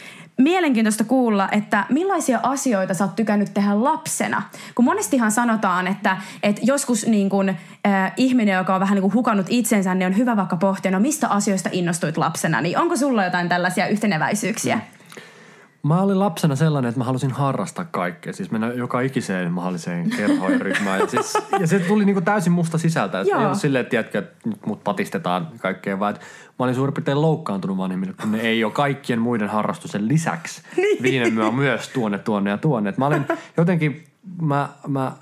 mielenkiintoista kuulla, että millaisia asioita sä oot tykännyt tehdä lapsena. Kun monestihan sanotaan, että, että joskus niin kuin, äh, ihminen, joka on vähän niin kuin hukannut itsensä, niin on hyvä vaikka pohtia, no mistä asioista innostuit lapsena. Niin onko sulla jotain tällaisia yhteneväisyyksiä? Mm. Mä olin lapsena sellainen, että mä halusin harrastaa kaikkea. Siis mennä joka ikiseen mahdolliseen kerhoon ja ryhmään. Ja, siis, ja se tuli niinku täysin musta sisältä. Joo. ei ollut silleen, että tiedätkö, että nyt mut patistetaan kaikkea, vaan mä olin suurin piirtein loukkaantunut vanhemmille, kun ne ei ole kaikkien muiden harrastusten lisäksi Niin. vieneet mua myös tuonne, tuonne ja tuonne. Et mä olin jotenkin, mä, mä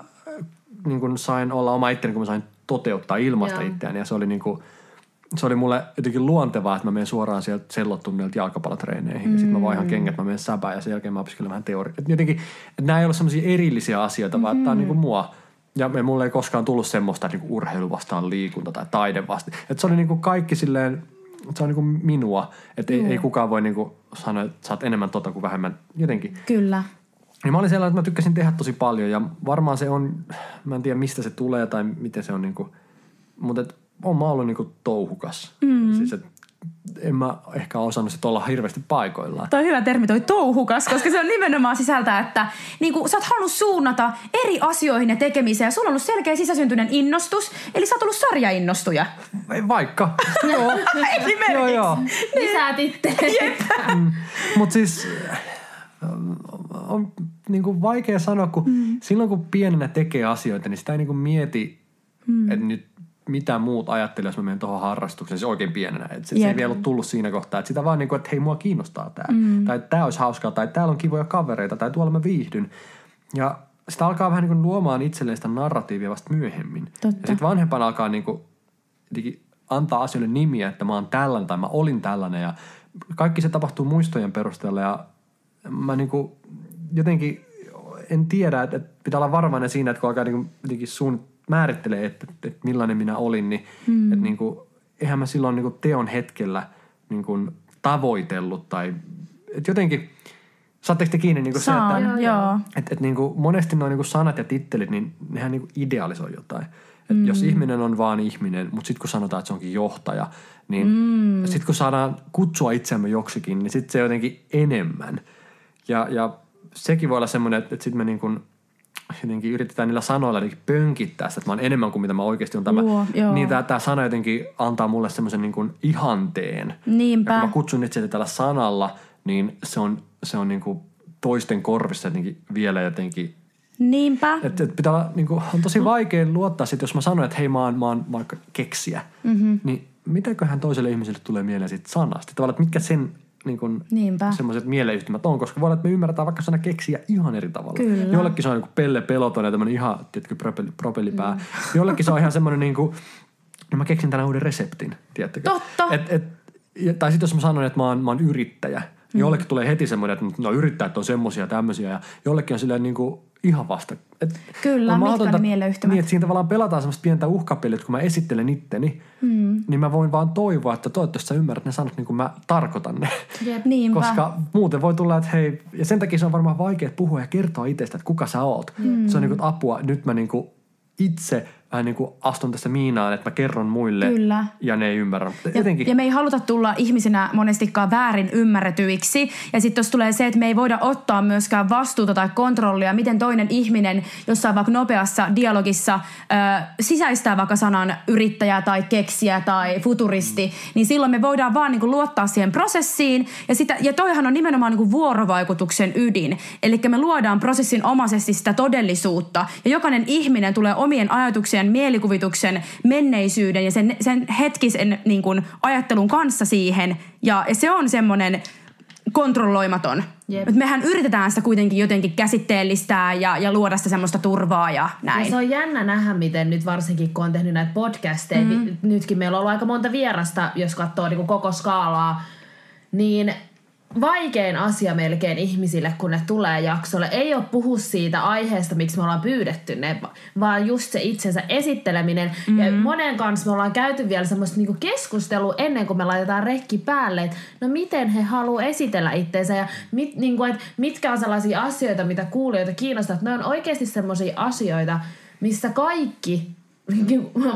niin sain olla oma itteni, kun mä sain toteuttaa ilmasta itseäni. Ja se oli niin kuin, se oli mulle jotenkin luontevaa, että mä menen suoraan sieltä sellottunnilta jalkapallotreeneihin. Mm. Ja sitten mä vaihan kengät, mä menen säpään ja sen jälkeen mä opiskelen vähän teoriaa. Jotenkin, että nämä ei ole semmoisia erillisiä asioita, mm. vaan tämä on niinku mua. Ja me, mulle ei koskaan tullut semmoista, että niinku urheilu vastaan liikunta tai taide vastaan. Että se oli niinku kaikki silleen, se on niinku minua. Että ei, ei kukaan voi niinku sanoa, että sä oot enemmän tota kuin vähemmän jotenkin. Kyllä. Niin mä olin sellainen, että mä tykkäsin tehdä tosi paljon ja varmaan se on, mä en tiedä mistä se tulee tai miten se on niinku, mutta et, on mä ollut niinku touhukas. Mm. Siis et, en mä ehkä osannut sit olla hirveästi paikoillaan. Toi hyvä termi, toi touhukas, koska se on nimenomaan sisältää, että niin kuin, sä oot halunnut suunnata eri asioihin ja tekemiseen. Ja sulla on ollut selkeä sisäsyntyinen innostus, eli sä oot ollut sarjainnostuja. Vaikka. joo. Esimerkiksi. joo, joo. Lisää titteleitä. Mutta siis äh, on niinku vaikea sanoa, kun mm. silloin kun pienenä tekee asioita, niin sitä ei niinku mieti, mm. että nyt mitä muut ajattelee, jos mä menen tuohon harrastukseen, siis oikein pienenä. Et se, se ei vielä ole tullut siinä kohtaa, että sitä vaan niinku, että hei mua kiinnostaa tämä. Mm. Tai tämä olisi hauskaa, tai täällä on kivoja kavereita, tai tuolla mä viihdyn. Ja sitä alkaa vähän niinku luomaan itselleen sitä narratiivia vasta myöhemmin. Totta. Ja sitten vanhempana alkaa niinku, jotenkin antaa asioille nimiä, että mä oon tällainen tai mä olin tällainen. Ja kaikki se tapahtuu muistojen perusteella ja mä niinku jotenkin en tiedä, että, että pitää olla varovainen siinä, että kun alkaa niinku jotenkin suun määrittelee, että, että millainen minä olin, niin mm. että niinku, eihän mä silloin niinku teon hetkellä niinku tavoitellut tai että jotenkin, saatteko te kiinni niinku se, Saan, että joo. et, et niinku, monesti nuo niinku sanat ja tittelit, niin nehän niinku idealisoi jotain. Et mm. Jos ihminen on vaan ihminen, mutta sitten kun sanotaan, että se onkin johtaja, niin mm. sitten kun saadaan kutsua itseämme joksikin, niin sitten se jotenkin enemmän. Ja, ja sekin voi olla semmoinen, että, että sitten me niinku jotenkin yritetään niillä sanoilla jotenkin pönkittää sitä, että mä oon enemmän kuin mitä mä oikeasti on tämä. Luo, joo. niin tämä, tämä sana jotenkin antaa mulle semmoisen niin kuin ihanteen. Niinpä. Ja kun mä kutsun itseäni tällä sanalla, niin se on, se on niin kuin toisten korvissa jotenkin vielä jotenkin Niinpä. et, et pitää olla, niin kuin, on tosi vaikea luottaa sit, jos mä sanon, että hei mä oon, mä oon vaikka keksiä, mm-hmm. niin mitäköhän toiselle ihmiselle tulee mieleen siitä sanasta? Tavallaan, että mitkä sen niin kuin, semmoiset mieleyhtymät on, koska voi olla, että me ymmärretään vaikka sana keksiä ihan eri tavalla. Kyllä. Jollekin se on niin kuin pelle peloton ja tämmöinen ihan, tiedätkö, propelli, propellipää. Mm. Jollekin se on ihan semmoinen niin kuin, no mä keksin tänään uuden reseptin, tiedättekö? Totta. Et, et, ja, tai sitten jos mä sanon, että mä oon, mä oon yrittäjä, niin jollekin tulee heti semmoinen, että no yrittäjät on semmoisia ja tämmöisiä ja jollekin on silleen niin kuin ihan vasta. Et Kyllä, on mitkä mahdotonta- ne mieleyhtymät? Niin, että siinä tavallaan pelataan semmoista pientä uhkapeliä, että kun mä esittelen itteni, mm. niin mä voin vaan toivoa, että toivottavasti sä ymmärrät ne sanat niin kuin mä tarkoitan ne. Jep. Niinpä. Koska muuten voi tulla, että hei, ja sen takia se on varmaan vaikea puhua ja kertoa itsestä, että kuka sä oot. Mm. Se on niin kuin, apua, nyt mä niin kuin itse vähän niin kuin astun tässä miinaan, että mä kerron muille Kyllä. ja ne ei ymmärrä. Ja, Jotenkin, ja me ei haluta tulla ihmisinä monestikaan väärin ymmärretyiksi. Ja sitten jos tulee se, että me ei voida ottaa myöskään vastuuta tai kontrollia, miten toinen ihminen jossain vaikka nopeassa dialogissa ö, sisäistää vaikka sanan yrittäjä tai keksiä tai futuristi, mm. niin silloin me voidaan vaan niinku luottaa siihen prosessiin. Ja, sitä, ja toihan on nimenomaan niinku vuorovaikutuksen ydin. Eli me luodaan prosessin omaisesti sitä todellisuutta. Ja jokainen ihminen tulee omien ajatuksien, mielikuvituksen, menneisyyden ja sen, sen hetkisen niin kuin, ajattelun kanssa siihen. Ja, ja se on semmoinen kontrolloimaton. Jep. Et mehän yritetään sitä kuitenkin jotenkin käsitteellistää ja, ja luoda sitä semmoista turvaa ja Ja näin. se on jännä nähdä, miten nyt varsinkin kun on tehnyt näitä podcasteja, mm. nytkin meillä on ollut aika monta vierasta, jos katsoo niin koko skaalaa, niin vaikein asia melkein ihmisille, kun ne tulee jaksolle, ei ole puhua siitä aiheesta, miksi me ollaan pyydetty ne, vaan just se itsensä esitteleminen. Mm. Ja monen kanssa me ollaan käyty vielä semmoista niinku keskustelua ennen kuin me laitetaan rekki päälle, että no miten he haluaa esitellä itseensä ja mit, niinku, et mitkä on sellaisia asioita, mitä kuulijoita kiinnostaa. Ne on oikeasti semmoisia asioita, missä kaikki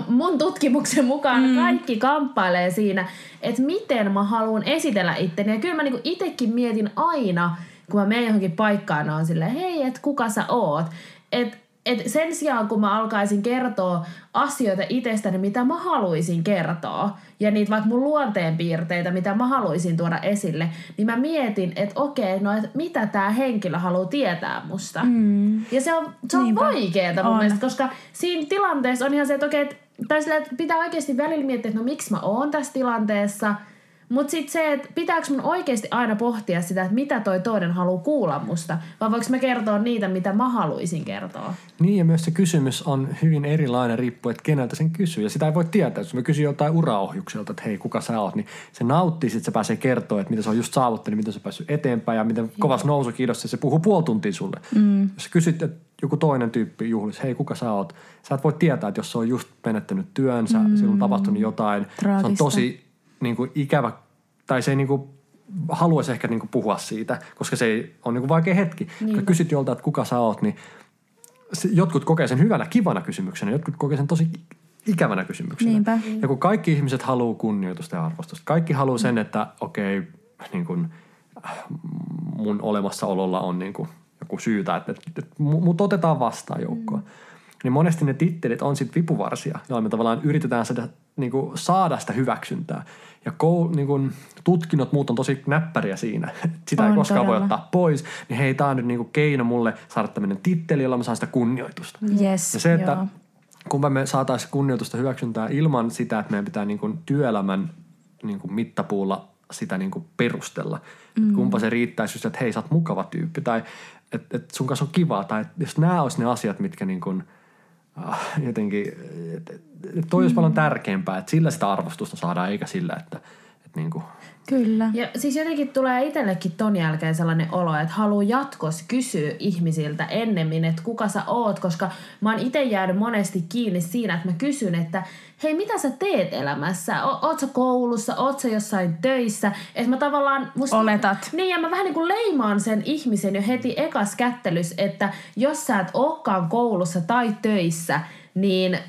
mun tutkimuksen mukaan mm. kaikki kamppailee siinä, että miten mä haluan esitellä itteni. Ja kyllä mä niinku itekin mietin aina, kun mä menen johonkin paikkaan, on silleen, hei, että kuka sä oot. Et, et sen sijaan, kun mä alkaisin kertoa asioita itsestäni, mitä mä haluaisin kertoa, ja niitä vaikka mun luonteenpiirteitä, mitä mä haluaisin tuoda esille, niin mä mietin, että okei, no et mitä tämä henkilö haluaa tietää musta. Mm. Ja se on, se on Niinpä. vaikeeta mun On. mielestä, koska siinä tilanteessa on ihan se, että okei, et- tai sillä, että pitää oikeasti välillä miettiä, että no miksi mä oon tässä tilanteessa. Mutta sitten se, että pitääkö mun oikeasti aina pohtia sitä, että mitä toi toinen haluaa kuulla musta, vai voiko mä kertoa niitä, mitä mä haluaisin kertoa. Niin ja myös se kysymys on hyvin erilainen riippuen, että keneltä sen kysyy. Ja sitä ei voi tietää. Jos mä kysyn joltain uraohjukselta, että hei, kuka sä oot, niin se nauttii, että se pääsee kertoa, että mitä se on just saavuttanut, miten se on päässyt eteenpäin ja miten kovas nousukiidossa se puhuu puoli tuntia sulle. Mm. Jos sä kysyt, että joku toinen tyyppi juhlissa, hei, kuka sä oot, sä et voi tietää, että jos se on just menettänyt työnsä, mm. sillä on tapahtunut jotain, se on Traagista. tosi niin kuin, ikävä, tai se ei niin kuin, haluaisi ehkä niin kuin, puhua siitä, koska se ei, on niin kuin, vaikea hetki. Kun kysyt jolta, että kuka sä oot, niin jotkut kokee sen hyvänä, kivana kysymyksenä, jotkut kokee sen tosi ikävänä kysymyksenä. Niinpä. Ja kun kaikki ihmiset haluaa kunnioitusta ja arvostusta, kaikki haluaa sen, että okei, niin kuin, mun olemassaololla on niin kuin joku syytä, että, että, että mut otetaan vastaan joukkoon. Mm. Niin monesti ne tittelit on sitten vipuvarsia, joilla me tavallaan yritetään saada, niin kuin, saada sitä hyväksyntää. Ja koul, niin kuin, tutkinnot muut on tosi näppäriä siinä. Sitä ei On koskaan voi todella. ottaa pois. Niin hei, tää on nyt niin kuin keino mulle saada tämmöinen titteli, jolla mä saan sitä kunnioitusta. Yes, Ja se, että joo. kumpa me saataisiin kunnioitusta hyväksyntää ilman sitä, että meidän pitää niin kuin työelämän niin kuin mittapuulla sitä niin kuin perustella. Mm. Kumpa se riittäisi just, että hei, sä oot mukava tyyppi tai että et sun kanssa on kivaa. Tai jos nämä olisi ne asiat, mitkä niin kuin, jotenkin, että et, et toi olisi paljon tärkeämpää, että sillä sitä arvostusta saadaan eikä sillä, että et niin kuin, Kyllä. Ja siis jotenkin tulee itsellekin ton jälkeen sellainen olo, että haluaa jatkossa kysyä ihmisiltä ennemmin, että kuka sä oot, koska mä oon itse jäänyt monesti kiinni siinä, että mä kysyn, että hei, mitä sä teet elämässä? O- oot sä koulussa, oot sä jossain töissä? Että mä tavallaan... Musta, Oletat. Niin, ja mä vähän niin kuin leimaan sen ihmisen jo heti ekas kättelys, että jos sä et olekaan koulussa tai töissä, niin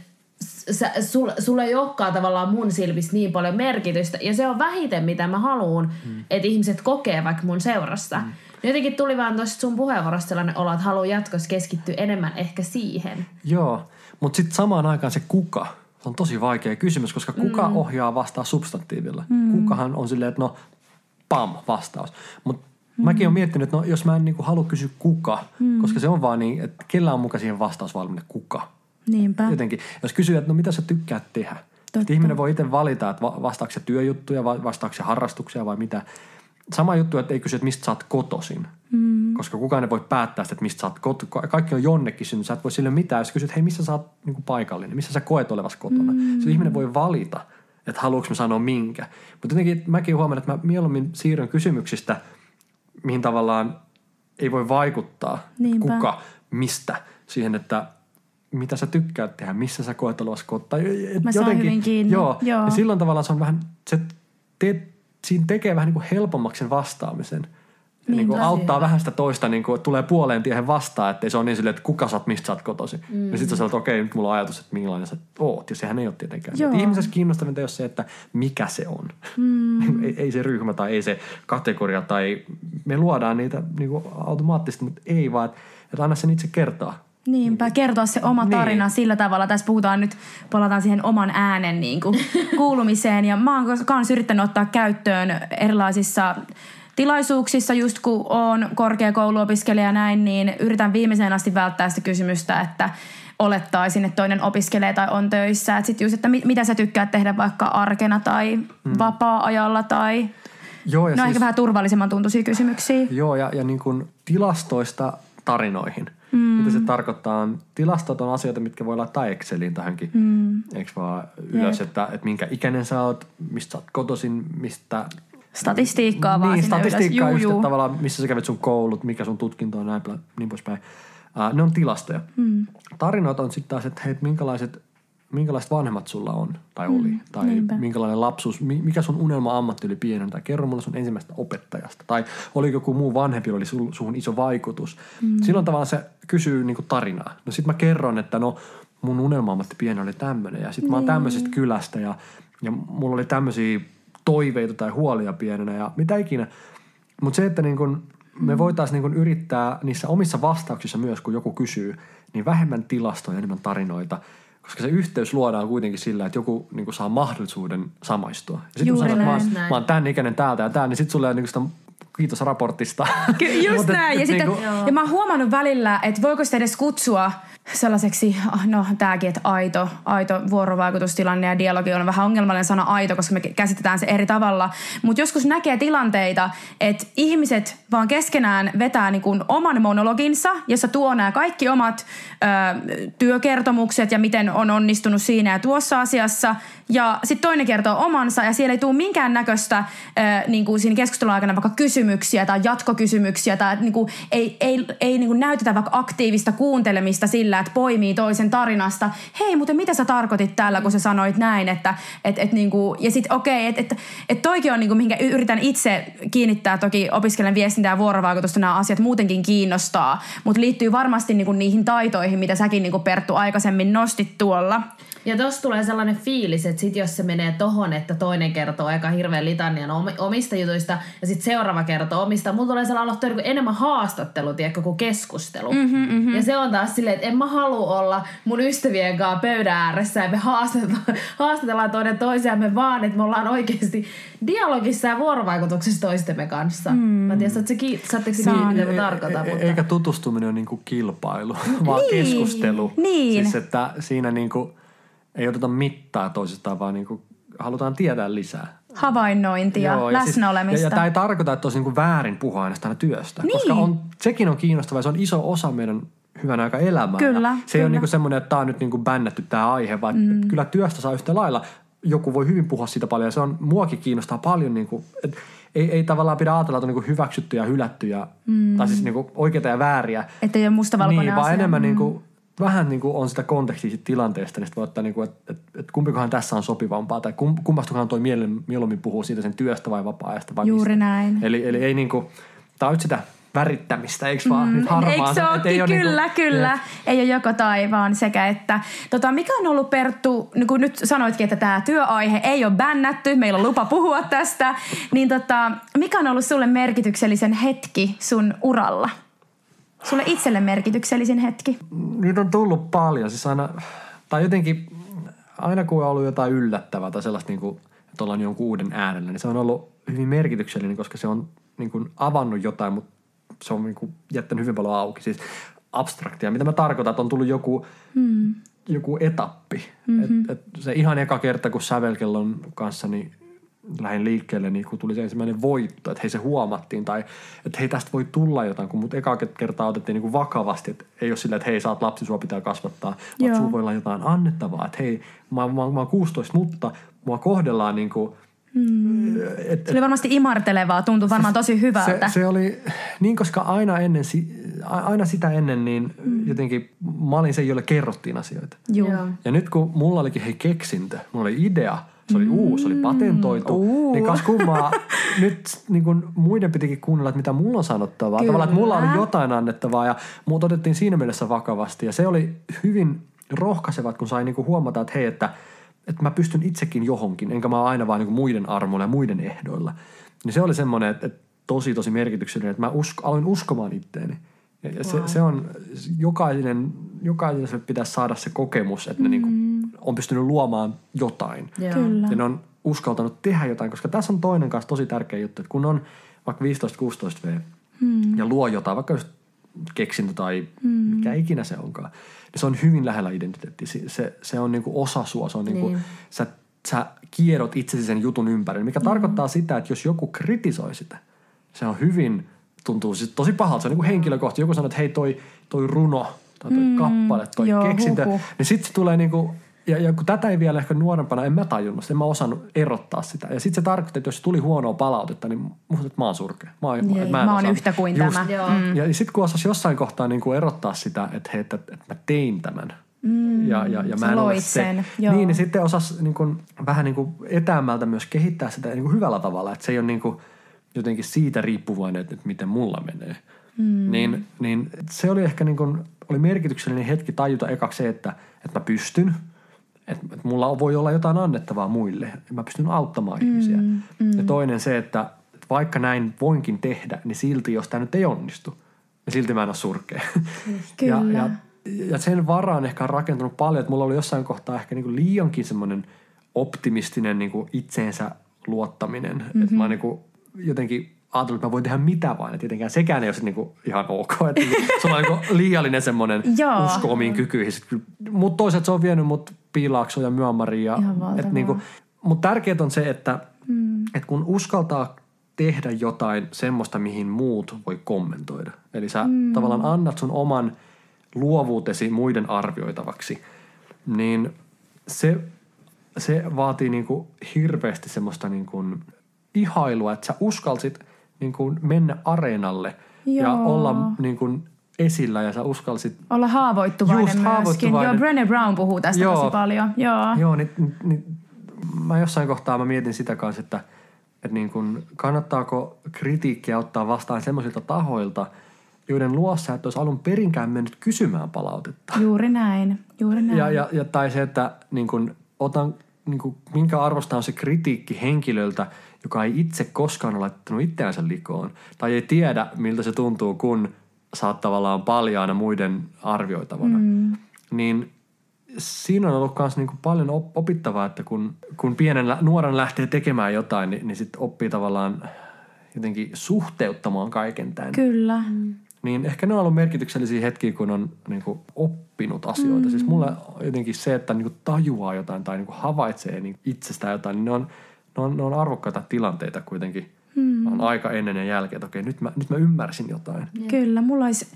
sä, sul, sulla ei olekaan tavallaan mun silmissä niin paljon merkitystä. Ja se on vähiten, mitä mä haluan, mm. että ihmiset kokee vaikka mun seurassa. Mm. Jotenkin tuli vaan tuosta sun puheenvuorosta sellainen olo, että haluaa jatkossa keskittyä enemmän ehkä siihen. Joo, mutta sitten samaan aikaan se kuka, se on tosi vaikea kysymys, koska kuka mm. ohjaa vastaa substantiivilla. Mm. Kukahan on silleen, että no pam, vastaus. Mutta mm. mäkin olen miettinyt, että no, jos mä en niinku halua kysyä kuka, mm. koska se on vaan niin, että kellä on mukaan siihen vastausvalmiina kuka. Niinpä. Jotenkin, jos kysyy, että no mitä sä tykkäät tehdä. Että ihminen voi itse valita, että vastaako se työjuttuja, vastaako se harrastuksia vai mitä. Sama juttu, että ei kysy, että mistä sä oot kotosin. Mm. Koska kukaan ei voi päättää sitä, että mistä sä oot Kaikki on jonnekin synnyt. Sä et voi sille mitään. Jos kysyt, hei missä sä oot niin paikallinen, missä sä koet olevas kotona. Mm. Se ihminen voi valita, että haluatko mä sanoa minkä. Mutta jotenkin mäkin huomaan, että mä mieluummin siirryn kysymyksistä, mihin tavallaan ei voi vaikuttaa Niinpä. kuka, mistä, siihen, että mitä sä tykkäät tehdä, missä sä koet olevas kotona. Mä saan hyvin kiinni. Joo, joo. Ja silloin tavallaan se on vähän, se teet siinä tekee vähän niin kuin helpommaksi sen vastaamisen. Niin, niin kuin auttaa vähän sitä toista, niin kuin, tulee puoleen tiehen vastaan, ettei se ole niin silleen, että kuka sä oot, mistä sä oot kotosi. Mm. Ja sitten sä että okei, nyt mulla on ajatus, että minkälainen sä oot. Ja sehän ei ole tietenkään. Ihmisessä kiinnostavinta ei ole se, että mikä se on. Mm. ei, ei, se ryhmä tai ei se kategoria tai me luodaan niitä niin kuin automaattisesti, mutta ei vaan, että, että anna sen itse kertoa. Niinpä, kertoa se oma niin. tarina niin. sillä tavalla. Tässä puhutaan nyt, palataan siihen oman äänen niin kuin, kuulumiseen. Ja mä oon myös yrittänyt ottaa käyttöön erilaisissa tilaisuuksissa, just kun on korkeakouluopiskelija ja näin, niin yritän viimeiseen asti välttää sitä kysymystä, että olettaisin, että toinen opiskelee tai on töissä. Että sit just, että mitä sä tykkäät tehdä vaikka arkena tai hmm. vapaa-ajalla tai... Joo, ja no siis, ehkä vähän turvallisemman tuntuisia kysymyksiä. Joo, ja, ja niin kuin tilastoista tarinoihin. Mm. Mitä se tarkoittaa? Tilastot on asioita, mitkä voi laittaa Exceliin tähänkin. Mm. Eikö vaan ylös, että, että minkä ikäinen sä oot, mistä sä oot kotoisin, mistä... Statistiikkaa vaan Niin, statistiikkaa ylös. just, tavallaan missä sä kävit sun koulut, mikä sun tutkinto on, näin, niin poispäin. Uh, ne on tilastoja. Mm. Tarinot on sitten taas, että hei, minkälaiset minkälaiset vanhemmat sulla on tai oli, mm, tai niinpä. minkälainen lapsuus, mikä sun unelma-ammatti oli pienen, tai kerro mulle sun ensimmäisestä opettajasta, tai oli joku muu vanhempi, oli sul, suhun iso vaikutus. Mm. Silloin tavallaan se kysyy niinku tarinaa. No sit mä kerron, että no mun unelma-ammatti pienen oli tämmöinen, ja sit niin. mä oon niin. tämmöisestä kylästä, ja, ja mulla oli tämmöisiä toiveita tai huolia pienenä, ja mitä ikinä. Mutta se, että niinku me mm. voitaisiin niinku yrittää niissä omissa vastauksissa myös, kun joku kysyy, niin vähemmän tilastoja, enemmän tarinoita – koska se yhteys luodaan kuitenkin sillä, että joku niin kuin, saa mahdollisuuden samaistua. Ja sitten kun sanot, mä, oon, mä oon tämän ikäinen täältä ja tää, niin sitten sulle on niin sitä kiitos raportista. Ky- just näin. Ja, et, niin kuin... ja mä oon huomannut välillä, että voiko sitä edes kutsua sellaiseksi, no tämäkin, että aito, aito vuorovaikutustilanne ja dialogi on vähän ongelmallinen sana aito, koska me käsitetään se eri tavalla. Mutta joskus näkee tilanteita, että ihmiset vaan keskenään vetää niin kuin oman monologinsa, jossa tuo nämä kaikki omat ö, työkertomukset ja miten on onnistunut siinä ja tuossa asiassa. Ja sitten toinen kertoo omansa ja siellä ei tule minkään näköistä niin kuin siinä keskustelun aikana vaikka kysymyksiä tai jatkokysymyksiä tai niin kuin, ei, ei, ei niin kuin näytetä vaikka aktiivista kuuntelemista sillä, että poimii toisen tarinasta. Hei, mutta mitä sä tarkoitit tällä, kun sä sanoit näin, että et, et, niin kuin, ja sitten okei, okay, että et, et toikin on niin kuin, mihinkä yritän itse kiinnittää toki opiskelen viestintää ja vuorovaikutusta nämä asiat muutenkin kiinnostaa, mutta liittyy varmasti niin kuin niihin taitoihin, mitä säkin niin kuin Perttu aikaisemmin nostit tuolla. Ja tossa tulee sellainen fiilis, että sit jos se menee tohon, että toinen kertoo aika hirveän litanian omista jutuista ja sitten seuraava kertoo omista, mulla tulee sellainen aloittaa niin enemmän haastattelu, tiedätkö, kuin keskustelu. Mm-hmm, mm-hmm. Ja se on taas silleen, että en mä halua olla mun ystävien kanssa pöydän ääressä ja me haastatellaan, haastatellaan toinen toisiamme vaan, että me ollaan oikeasti dialogissa ja vuorovaikutuksessa toistemme kanssa. Mm. Mä tiedän, että saatteko se kiinni, mitä mä tarkoitan. E- mutta... Eikä tutustuminen ole niinku kilpailu, vaan niin. keskustelu. Niin. Siis että siinä niinku ei oteta mittaa toisistaan, vaan niin kuin halutaan tietää lisää. Havainnointia, Joo, ja läsnäolemista. Siis, ja, ja tämä ei tarkoita, että olisi niin väärin puhua aina työstä, niin. koska on, sekin on kiinnostavaa se on iso osa meidän hyvän aika elämää. Kyllä, se kyllä. ei ole niin semmoinen, että tämä on nyt niin bännätty tämä aihe, vaan mm. kyllä työstä saa yhtä lailla. Joku voi hyvin puhua siitä paljon ja se on, muakin kiinnostaa paljon. Niin kuin, että ei, ei tavallaan pidä ajatella, että on niin hyväksytty ja hylätty ja, mm. tai siis niin kuin oikeita ja vääriä. Että ei ole mustavalkoinen niin, vaan asia. enemmän mm. niin kuin vähän niin kuin on sitä kontekstia siitä tilanteesta, niin voi ottaa, niin kuin, että, että, että kumpikohan tässä on sopivampaa, tai kummastakohan toi mieluummin puhuu siitä sen työstä vai vapaa-ajasta. Vai Juuri mistä. näin. Eli, eli ei niin kuin, tämä on nyt sitä värittämistä, eikö vaan? Mm, Eikö se ole? Kyllä, niinku, kyllä. Ja. Ei ole joko tai, vaan sekä että. Tota, mikä on ollut Perttu, niin kun nyt sanoitkin, että tämä työaihe ei ole bännätty, meillä on lupa puhua tästä, niin tota, mikä on ollut sulle merkityksellisen hetki sun uralla? Sulle itselle merkityksellisin hetki? Niitä on tullut paljon. Siis aina, tai jotenkin aina kun on ollut jotain yllättävää tai sellaista, niin kuin, että ollaan jonkun uuden äärellä, niin se on ollut hyvin merkityksellinen, koska se on niin kuin avannut jotain, mutta se on niin kuin jättänyt hyvin paljon auki. Siis abstraktia. Mitä mä tarkoitan, että on tullut joku, hmm. joku etappi. Mm-hmm. Et, et se ihan eka kerta, kun sävelkellon kanssa niin lähdin liikkeelle, niin kun tuli se ensimmäinen voitto, että hei se huomattiin tai että hei tästä voi tulla jotain, kun mut eka kertaa otettiin niin kuin vakavasti, että ei ole silleen, että hei sä oot lapsi, sua pitää kasvattaa, vaan sulla voi olla jotain annettavaa, että hei mä, mä, mä oon 16, mutta mua kohdellaan niin kuin Mm. Et, se oli varmasti imartelevaa, tuntui varmaan tosi hyvältä. Se, se oli, niin koska aina, ennen, aina sitä ennen niin mm. jotenkin mä olin se, jolle kerrottiin asioita. Joo. Ja nyt kun mulla olikin hei keksintö, mulla oli idea, se oli mm. uusi, se oli patentoitu, uh. niin kas kummaa, nyt niin kun muiden pitikin kuunnella, että mitä mulla on sanottavaa. Kyllä. Tavallaan, että mulla oli jotain annettavaa ja muut otettiin siinä mielessä vakavasti. Ja se oli hyvin rohkaisevat, kun sai niin huomata, että hei, että – että mä pystyn itsekin johonkin, enkä mä aina vaan niin muiden armoilla ja muiden ehdoilla. Niin se oli semmoinen, että, että tosi tosi merkityksellinen, että mä usko, aloin uskomaan itteeni. Ja wow. se, se on, jokainen, jokaiselle pitäisi saada se kokemus, että mm. ne niin kuin on pystynyt luomaan jotain. Kyllä. Ja ne on uskaltanut tehdä jotain, koska tässä on toinen kanssa tosi tärkeä juttu, että kun on vaikka 15-16 V mm. ja luo jotain, vaikka just keksintö tai mm. mikä ikinä se onkaan, niin se on hyvin lähellä identiteettiä. Se, se, se on niinku osa sua, se on niinku, niin. sä, sä kierrot itsesi sen jutun ympärille, mikä mm. tarkoittaa sitä, että jos joku kritisoi sitä, se on hyvin, tuntuu siis tosi pahalta. Se on niinku henkilökohtaisesti. Joku sanoo, että hei toi, toi runo tai toi mm. kappale, toi Joo, keksintö, huhu. niin sitten se tulee niinku ja, ja kun tätä ei vielä ehkä nuorempana, en mä tajunnut, en mä osannut erottaa sitä. Ja sitten se tarkoitti, että jos tuli huonoa palautetta, niin musta, että mä oon surkea. Mä, oon, niin, mä, mä oon yhtä kuin just. tämä. Joo. Mm. Ja sitten kun osasi jossain kohtaa niin kuin erottaa sitä, että, hei, että, että mä tein tämän. Mm. Ja, ja, ja mä en ole se. Joo. Niin, niin sitten osasi niin kuin, vähän niin kuin etäämältä myös kehittää sitä niin kuin hyvällä tavalla. Että se ei ole niin kuin, jotenkin siitä riippuvainen, että, että miten mulla menee. Mm. Niin, niin se oli ehkä niin kuin, oli merkityksellinen hetki tajuta ekaksi se, että, että mä pystyn – että, että mulla voi olla jotain annettavaa muille. Mä pystyn auttamaan mm, ihmisiä. Mm. Ja toinen se, että vaikka näin voinkin tehdä, niin silti jos tämä nyt ei onnistu, niin silti mä en ole surkea. Kyllä. ja, ja, ja sen varaan ehkä on rakentunut paljon, että mulla oli jossain kohtaa ehkä niin liiankin semmoinen optimistinen niin itseensä luottaminen. Mm-hmm. Että mä niin kuin jotenkin ajatellut, että mä voin tehdä mitä vaan. Ja tietenkään sekään ei ole niinku ihan ok. Että se on niinku liiallinen semmoinen usko omiin kykyihin. Mutta toisaalta se on vienyt mut Piilaaksoon ja Myanmariin. Ja, niinku, mutta tärkeää on se, että mm. et kun uskaltaa tehdä jotain semmoista, mihin muut voi kommentoida. Eli sä mm. tavallaan annat sun oman luovuutesi muiden arvioitavaksi, niin se, se vaatii niinku hirveästi semmoista niinku ihailua, että sä uskalsit – niin kuin mennä areenalle Joo. ja olla niin kuin esillä ja sä uskalsit... Olla haavoittuvainen just, myöskin. Haavoittuvainen. Joo, Brené Brown puhuu tästä Joo. tosi paljon. Joo, Joo niin, niin, mä jossain kohtaa mä mietin sitä kanssa, että, että niin kuin, kannattaako kritiikkiä ottaa vastaan semmoisilta tahoilta, joiden luossa et olisi alun perinkään mennyt kysymään palautetta. Juuri näin, juuri näin. Ja, ja, ja tai se, että niin kuin, otan, niin kuin, minkä arvosta on se kritiikki henkilöltä, joka ei itse koskaan ole laittanut itseänsä likoon tai ei tiedä, miltä se tuntuu, kun sä oot tavallaan paljaana muiden arvioitavana. Mm. Niin siinä on ollut myös niin paljon opittavaa, että kun, kun pienen nuoren lähtee tekemään jotain, niin, niin sitten oppii tavallaan jotenkin suhteuttamaan kaiken tämän. Kyllä. Niin ehkä ne on ollut merkityksellisiä hetkiä, kun on niin kuin, oppinut asioita. Mm. Siis mulle jotenkin se, että niin kuin, tajuaa jotain tai niin kuin, havaitsee niin itsestään jotain, niin ne on – ne on, ne on arvokkaita tilanteita kuitenkin. Hmm. On aika ennen ja jälkeen, että okei, nyt mä, nyt mä ymmärsin jotain. Kyllä, mulla olisi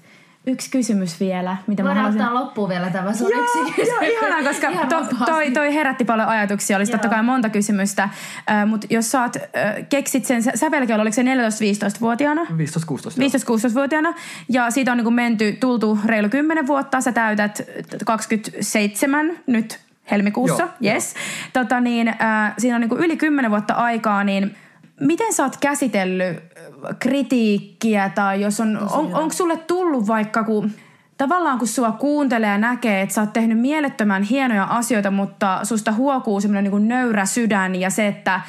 yksi kysymys vielä. Mitä Voidaan mä haluaisin... ottaa loppuun vielä tämä, se on joo, yksi kysymys. Joo, ihanaa, koska to, toi, toi herätti paljon ajatuksia, olisi joo. totta kai monta kysymystä. Äh, Mutta jos sä oot, äh, keksit sen sävelkeillä, oliko se 14-15-vuotiaana? 15-16. 15-16-vuotiaana. Ja siitä on niin menty, tultu reilu 10 vuotta. Sä täytät 27 nyt helmikuussa, Joo, yes. Jo. Tota niin, äh, siinä on niin kuin yli kymmenen vuotta aikaa, niin miten sä oot käsitellyt kritiikkiä tai jos on, on onko sulle tullut vaikka kun tavallaan kun sua kuuntelee ja näkee, että sä oot tehnyt mielettömän hienoja asioita, mutta susta huokuu semmoinen niin nöyrä sydän ja se, että